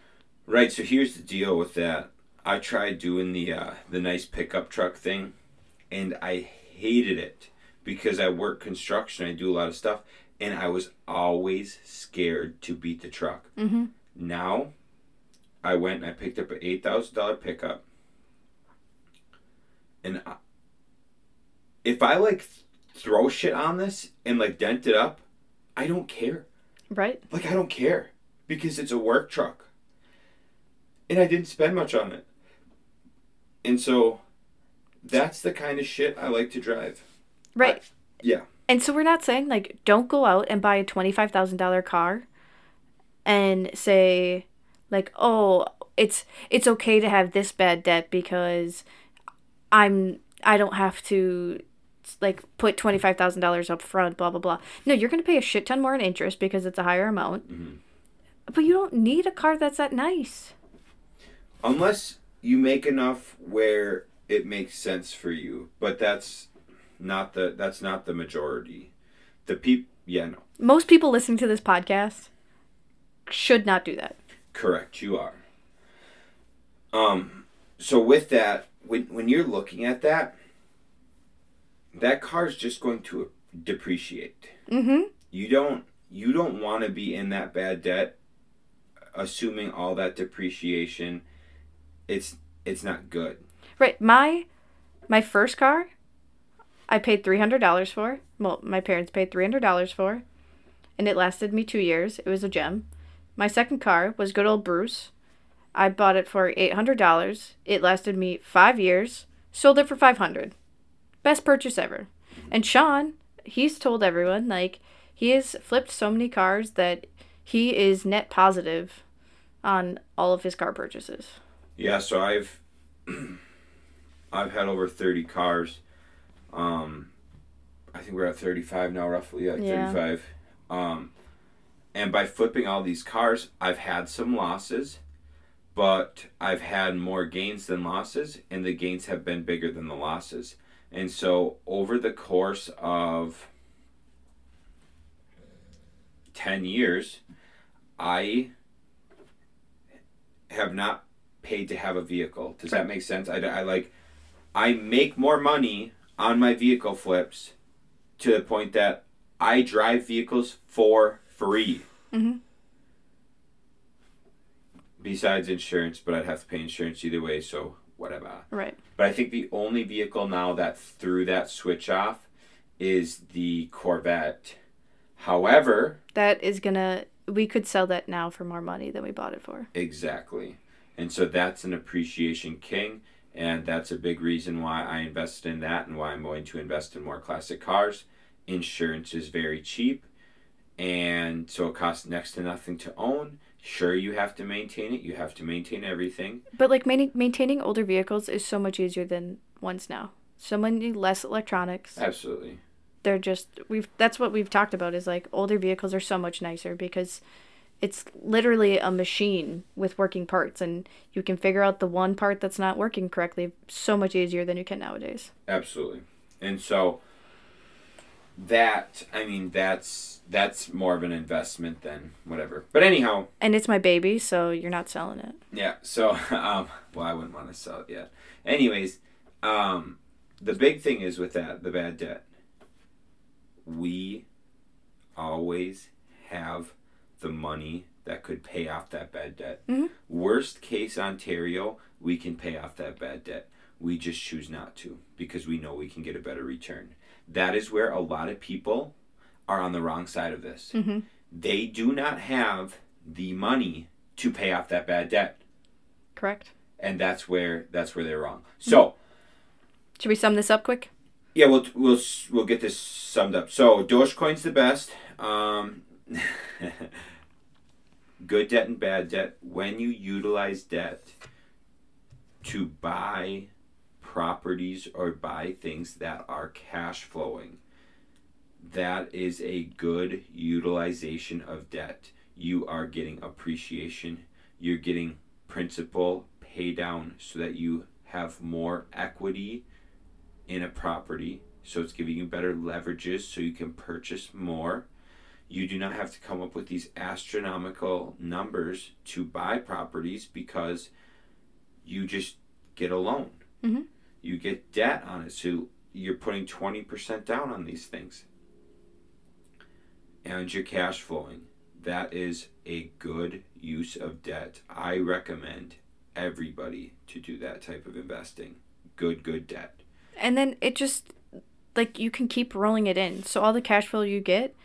Right. So here's the deal with that. I tried doing the uh, the nice pickup truck thing, and I hated it because I work construction. I do a lot of stuff, and I was always scared to beat the truck. Mm-hmm. Now, I went and I picked up an eight thousand dollar pickup, and I, if I like th- throw shit on this and like dent it up, I don't care. Right? Like I don't care because it's a work truck. And I didn't spend much on it. And so that's the kind of shit I like to drive. Right. yeah. And so we're not saying like don't go out and buy a twenty five thousand dollar car and say like, oh, it's it's okay to have this bad debt because I'm I don't have to like put twenty five thousand dollars up front, blah blah blah. No, you're gonna pay a shit ton more in interest because it's a higher amount. Mhm. But you don't need a car that's that nice. Unless you make enough where it makes sense for you, but that's not the that's not the majority. The peop yeah, no. Most people listening to this podcast should not do that. Correct, you are. Um, so with that, when when you're looking at that, that car's just going to depreciate. Mm-hmm. You don't you don't want to be in that bad debt, assuming all that depreciation. It's it's not good. Right. My my first car I paid three hundred dollars for. Well, my parents paid three hundred dollars for. And it lasted me two years. It was a gem. My second car was good old Bruce. I bought it for eight hundred dollars. It lasted me five years. Sold it for five hundred. Best purchase ever. And Shaun, he's told everyone, like, he has flipped so many cars that he is net positive on all of his car purchases. Yeah, so I've I've had over thirty cars. Um, I think we're at thirty five now, roughly. Like Yeah. thirty five. Um, and by flipping all these cars, I've had some losses, but I've had more gains than losses, and the gains have been bigger than the losses. And so over the course of ten years, I have not paid to have a vehicle. Does that make sense? I, I like, I make more money on my vehicle flips to the point that I drive vehicles for free. Mhm. Besides insurance, but I'd have to pay insurance either way, so whatever. Right. But I think the only vehicle now that threw that switch off is the Corvette. However, That is gonna. We could sell that now for more money than we bought it for. exactly. And so that's an appreciation king. And that's a big reason why I invested in that and why I'm going to invest in more classic cars. Insurance is very cheap. And so it costs next to nothing to own. Sure, you have to maintain it. You have to maintain everything. But like main- maintaining older vehicles is so much easier than ones now. So many less electronics. Absolutely. They're just we've that's what we've talked about is like older vehicles are so much nicer because it's literally a machine with working parts and you can figure out the one part that's not working correctly so much easier than you can nowadays. Absolutely. And so that I mean that's that's more of an investment than whatever. But anyhow, And it's my baby, so you're not selling it. yeah, so um well I wouldn't want to sell it yet. Anyways, um the big thing is with that, the bad debt. We always have the money that could pay off that bad debt. Mhm. Worst case Ontario, we can pay off that bad debt. We just choose not to because we know we can get a better return. That is where a lot of people are on the wrong side of this. Mhm. They do not have the money to pay off that bad debt, Correct? and that's where that's where they're wrong. So, Should we sum this up quick? yeah, we'll we'll we'll get this summed up. So, Dogecoin's the best. Um, good debt and bad debt. When you utilize debt to buy properties or buy things that are cash flowing, that is a good utilization of debt. You are getting appreciation. You're getting principal pay down so that you have more equity in a property. So it's giving you better leverages so you can purchase more. You do not have to come up with these astronomical numbers to buy properties because you just get a loan. Mhm. You get debt on it. So you're putting 20% down on these things. And you're cash flowing. That is a good use of debt. I recommend everybody to do that type of investing. Good, good debt. And then it just like you can keep rolling it in. So all the cash flow you get,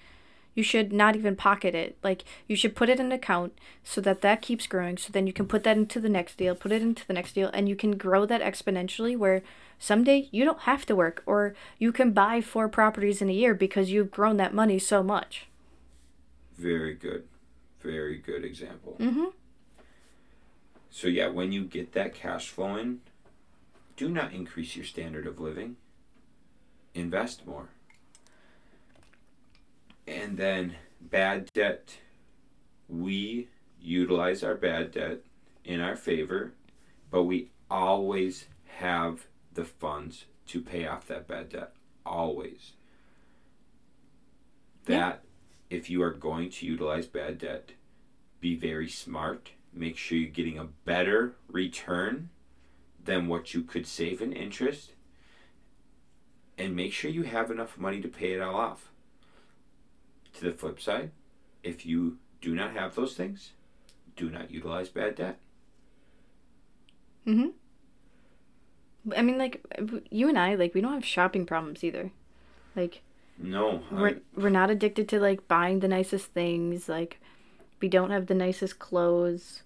you should not even pocket it. Like you should put it in an account so that that keeps growing. So then you can put that into the next deal, put it into the next deal, and you can grow that exponentially. Where someday you don't have to work, or you can buy four properties in a year because you've grown that money so much. Very good. Very good example. Mm-hmm. So yeah, when you get that cash flowing, do not increase your standard of living. Invest more. And then bad debt. We utilize our bad debt in our favor, but we always have the funds to pay off that bad debt. Always. Yeah. That if you are going to utilize bad debt, be very smart. Make sure you're getting a better return than what you could save in interest. And make sure you have enough money to pay it all off. To the flip side, if you do not have those things, do not utilize bad debt. Mm-hmm. I mean, like you and I, like we don't have shopping problems either. Like No. I- we're we're not addicted to like buying the nicest things. Like we don't have the nicest clothes.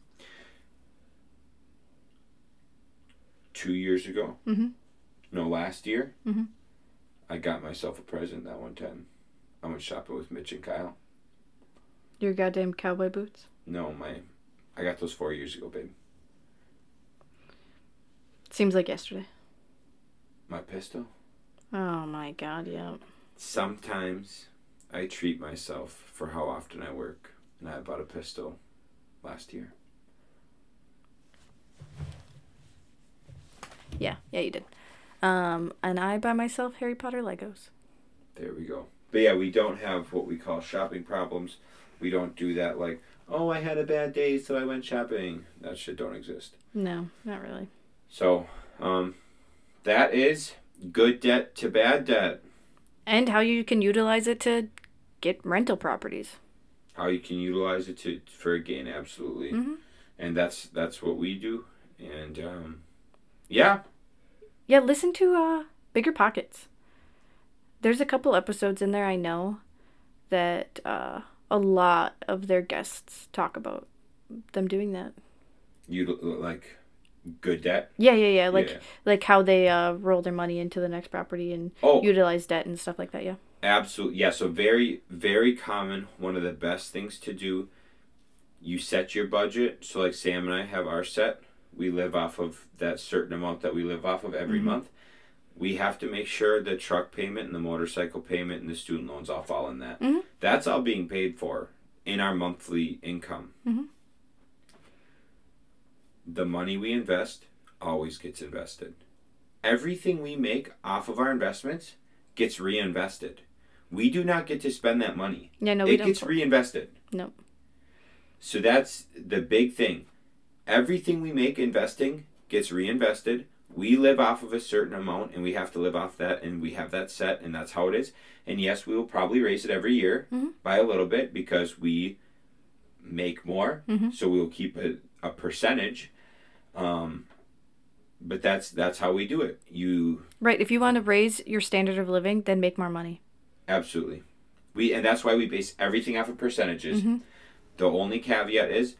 two years ago, Mhm. no, last year, Mm Mhm. I got myself a present that one time. I went shopping with Mitch and Kyle. Your goddamn cowboy boots. No, my, I got those four years ago, babe. Seems like yesterday. My pistol. Oh my god, yeah. Sometimes I treat myself for how often I work, and I bought a pistol last year. Yeah, yeah, you did. Um, and I buy myself Harry Potter Legos. There we go. But yeah, we don't have what we call shopping problems. We don't do that like, oh, I had a bad day, so I went shopping. That shit don't exist. No, not really. So, um, that is good debt to bad debt. And how you can utilize it to get rental properties. How you can utilize it to for a gain, absolutely. Mhm. And that's that's what we do. And um, yeah, Yeah, listen to uh, Bigger Pockets. There's a couple episodes in there I know that uh, a lot of their guests talk about them doing that. you like good debt. Yeah, yeah, yeah. Like Yeah. like how they uh, roll their money into the next property and Oh, utilize debt and stuff like that. Yeah. Absolutely. Yeah, so very, very common. One of the best things to do. You set your budget. So, like Sam and I have our set. We live off of that certain amount that we live off of every Mhm. month. We have to make sure the truck payment and the motorcycle payment and the student loans all fall in that. Mhm. That's all being paid for in our monthly income. Mhm. The money we invest always gets invested. Everything we make off of our investments gets reinvested. We do not get to spend that money. Yeah, no, we it don't. gets reinvested. No. So that's the big thing. Everything we make investing gets reinvested. We live off of a certain amount and we have to live off that and we have that set and that's how it is. And yes, we will probably raise it every year Mhm. by a little bit because we make more. Mhm. So we will keep a, a percentage. Um, but that's that's how we do it. You Right. If you want to raise your standard of living, then make more money. Absolutely. We and that's why we base everything off of percentages. Mhm. The only caveat is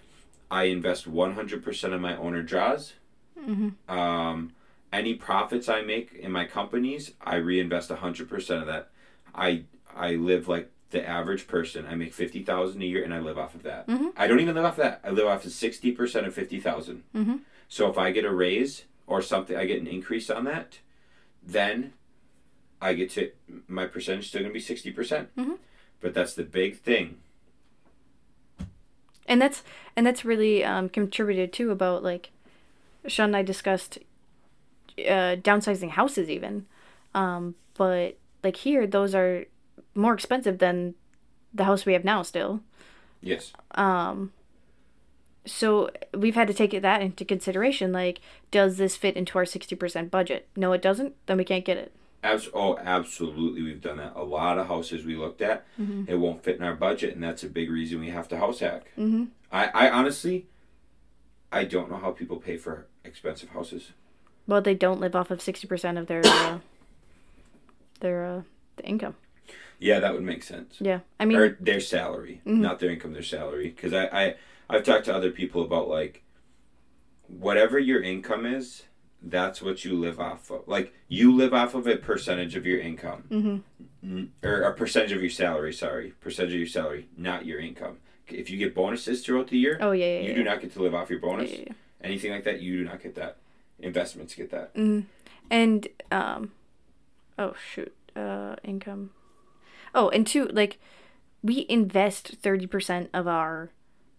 I invest 100% of my owner draws. Mm-hmm. Um, any profits I make in my companies, I reinvest 100% of that. I I live like the average person. I make 50,000 a year and I live off of that. Mhm. I don't even live off that. I live off of 60% of 50,000. Mhm. So if I get a raise or something I get an increase on that, then I get to my percentage still going to be 60%. percent Mhm. But that's the big thing. and that's and that's really um, contributed too about like Shaun and I discussed uh, downsizing houses even, um, but like here those are more expensive than the house we have now still. Yes. Um, so we've had to take that into consideration. Like, does this fit into our sixty percent budget? No, it doesn't. Then we can't get it. Abs- oh, absolutely. We've done that. A lot of houses we looked at, Mhm. it won't fit in our budget, and that's a big reason we have to house hack. Mm-hmm. I, I honestly, I don't know how people pay for expensive houses. Well, they don't live off of sixty percent of their uh, their uh, the income. Yeah, that would make sense. Yeah, I mean, or their salary, Mhm. not their income, their salary. Because I, I, I've talked to other people about like, whatever your income is, that's what you live off of. Like you live off of a percentage of your income, hmm or a percentage of your salary. Sorry, percentage of your salary, not your income. If you get bonuses throughout the year, oh yeah, yeah, you yeah. do not get to live off your bonus. yeah. Anything like that, you do not get that. Investments get that. Mhm. And um, oh shoot, uh, income. Oh, and two, like, we invest thirty percent of our,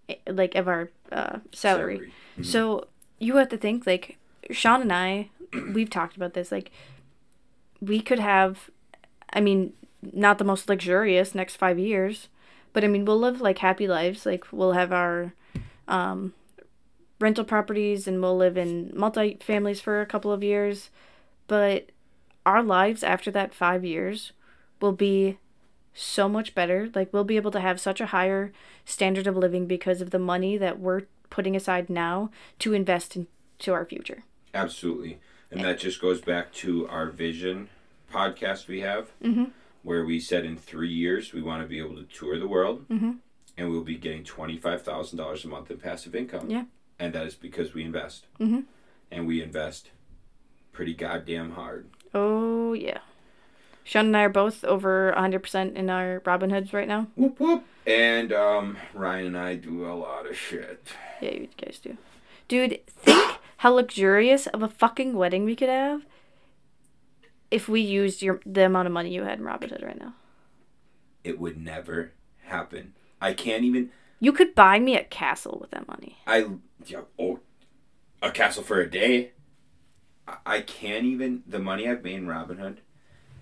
eh, like, of our uh salary. Mhm. So you have to think like Shaun and I, we've talked about this. Like, we could have, I mean, not the most luxurious next five years, but I mean, we'll live like happy lives. Like, we'll have our, um, rental properties and we'll live in multi families for a couple of years, but our lives after that five years will be so much better. Like, we'll be able to have such a higher standard of living because of the money that we're putting aside now to invest into our future. Absolutely. And that just goes back to our vision podcast we have, Mhm. where we said in three years we want to be able to tour the world Mhm. and we'll be getting $25,000 a month in passive income. Yeah. And that is because we invest. Mhm. And we invest pretty goddamn hard. Oh, yeah. Shaun and I are both over 100% in our Robinhoods right now. Whoop whoop. And um, Ryan and I do a lot of shit. Yeah, you guys do. Dude, think how luxurious of a fucking wedding we could have if we used your the amount of money you had in Robinhood right now. It would never happen. I can't even. You could buy me a castle with that money. I yeah, oh, a castle for a day. I, can't even the money I've made in Robinhood.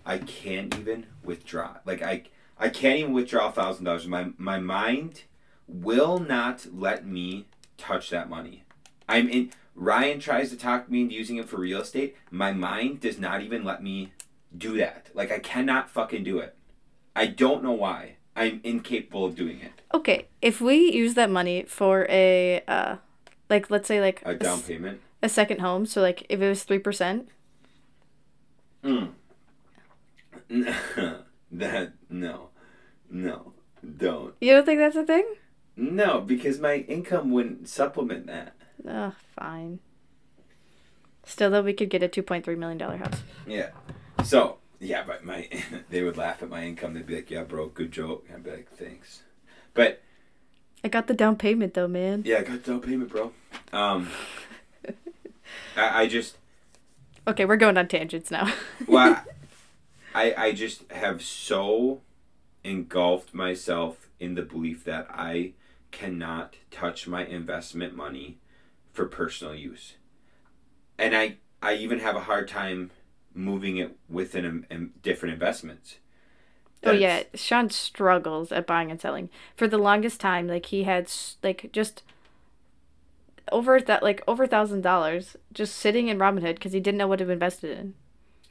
I can't even withdraw. Like I, I can't even withdraw a thousand dollars. My my mind will not let me touch that money. I'm in. Ryan tries to talk me into using it for real estate. My mind does not even let me do that. Like I cannot fucking do it. I don't know why. I'm incapable of doing it. Okay, if we use that money for a, uh, like let's say like A down payment. a second home, so like if it was three percent, Mm. that no, no, don't. you don't think that's a thing? No, because my income wouldn't supplement that. Oh, fine. Still, though, we could get a two point three million dollar house. Yeah. So yeah, but my they would laugh at my income. They'd be like, "Yeah, bro, good joke." I'd be like, "Thanks." But I got the down payment though, man. yeah, I got down payment, bro. Um, I, I just Okay, we're going on tangents now. well, I I just have so engulfed myself in the belief that I cannot touch my investment money for personal use, and I I even have a hard time moving it within um, um, different investments. Oh yeah, Shaun struggles at buying and selling. For the longest time, like he had like just over that like over a thousand dollars just sitting in Robinhood because he didn't know what to invest it in.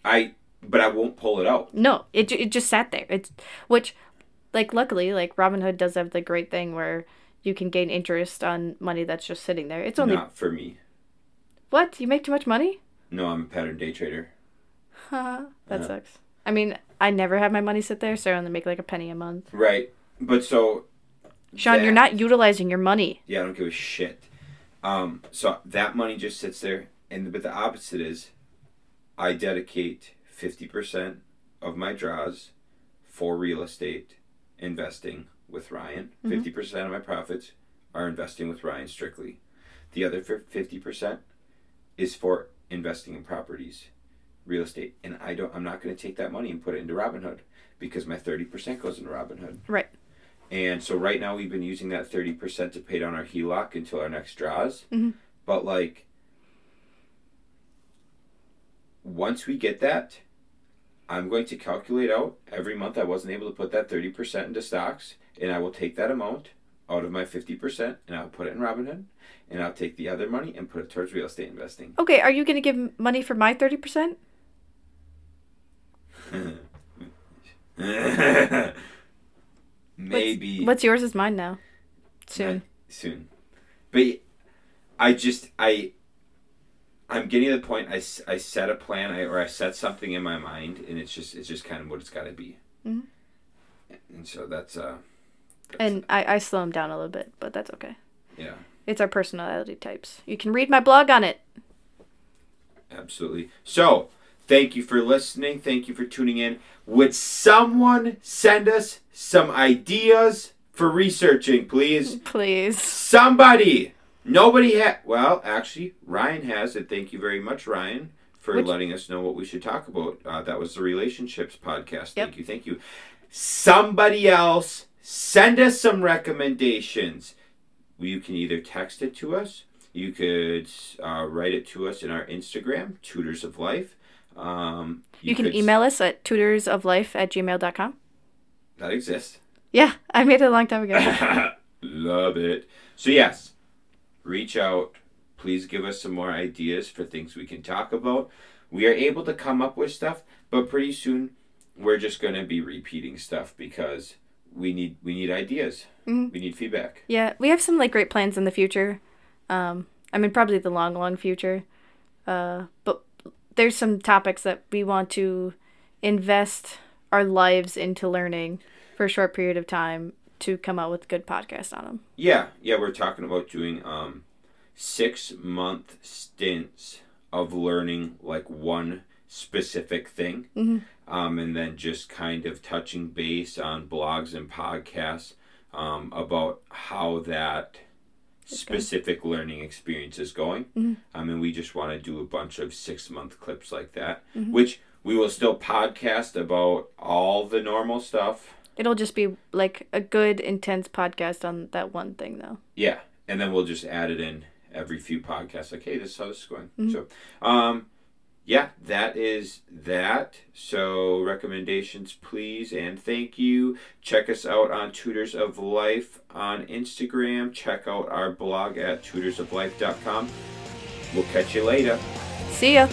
I but I won't pull it out. No, it it just sat there. It's which, like, luckily, like Robinhood does have the great thing where you can gain interest on money that's just sitting there. It's only Not for me. what you make too much money. No, I'm a pattern day trader. Haha, that Yeah. sucks. I mean, I never have my money sit there, so I only make like a penny a month. Right. But so Shaun, you're not utilizing your money. Yeah, I don't give a shit. Um, so that money just sits there, and but the opposite is, I dedicate fifty percent of my draws for real estate investing with Ryan. 50 percent of my profits are investing with Ryan strictly. The other fifty percent is for investing in properties, real estate, and I don't. I'm not going to take that money and put it into Robinhood because my thirty percent goes into Robinhood. Right. And so right now we've been using that 30% to pay down our HELOC until our next draws. Mhm. But like once we get that, I'm going to calculate out every month I wasn't able to put that 30% into stocks and I will take that amount out of my 50% and I'll put it in Robinhood and I'll take the other money and put it towards real estate investing. Okay, are you gonna give m- money for my thirty percent? Maybe What's yours is mine now. Soon. soon but i just i i'm getting to the point I, I set a plan I, or i set something in my mind and it's just it's just kind of what it's got to be Mhm. and so that's uh that's- And I, I slow him down a little bit, but that's okay. yeah It's our personality types. You can read my blog on it. absolutely so thank you for listening thank you for tuning in would someone send us some ideas for researching please Please. Somebody! Nobody had. Well, actually, Ryan has it. Thank you very much, Ryan, for Which- letting us know what we should talk about. Uh, that was the relationships podcast. Yep. Thank you. Thank you. Somebody else, send us some recommendations. You can either text it to us, you could uh, write it to us in our Instagram, Tutors of Life. Um, You, can could- email us at tutorsoflife at gmail.com. That exists. Yeah, I made it a long time ago. Love it. So, yes, reach out. Please give us some more ideas for things we can talk about. We are able to come up with stuff, but pretty soon we're just going to be repeating stuff because we need we need ideas. Mhm. We need feedback. yeah, we have some like great plans in the future. Um, I mean, probably the long, long future. Uh, but there's some topics that we want to invest our lives into learning for a short period of time to come out with good podcasts on them. Yeah, yeah, we're talking about doing um, six month stints of learning like one specific thing, Mhm. um, and then just kind of touching base on blogs and podcasts um, about how that specific learning experiences going. Mhm. I mean, we just want to do a bunch of six month clips like that, Mhm. which we will still podcast about all the normal stuff. It'll just be like a good, intense podcast on that one thing, though. Yeah, and then we'll just add it in every few podcasts. Like, hey, this is how this is going. Mhm. So, um, yeah, that is that. So recommendations, please, and thank you. Check us out on Tutors of Life on Instagram. Check out our blog at tutorsoflife.com. We'll catch you later. See ya.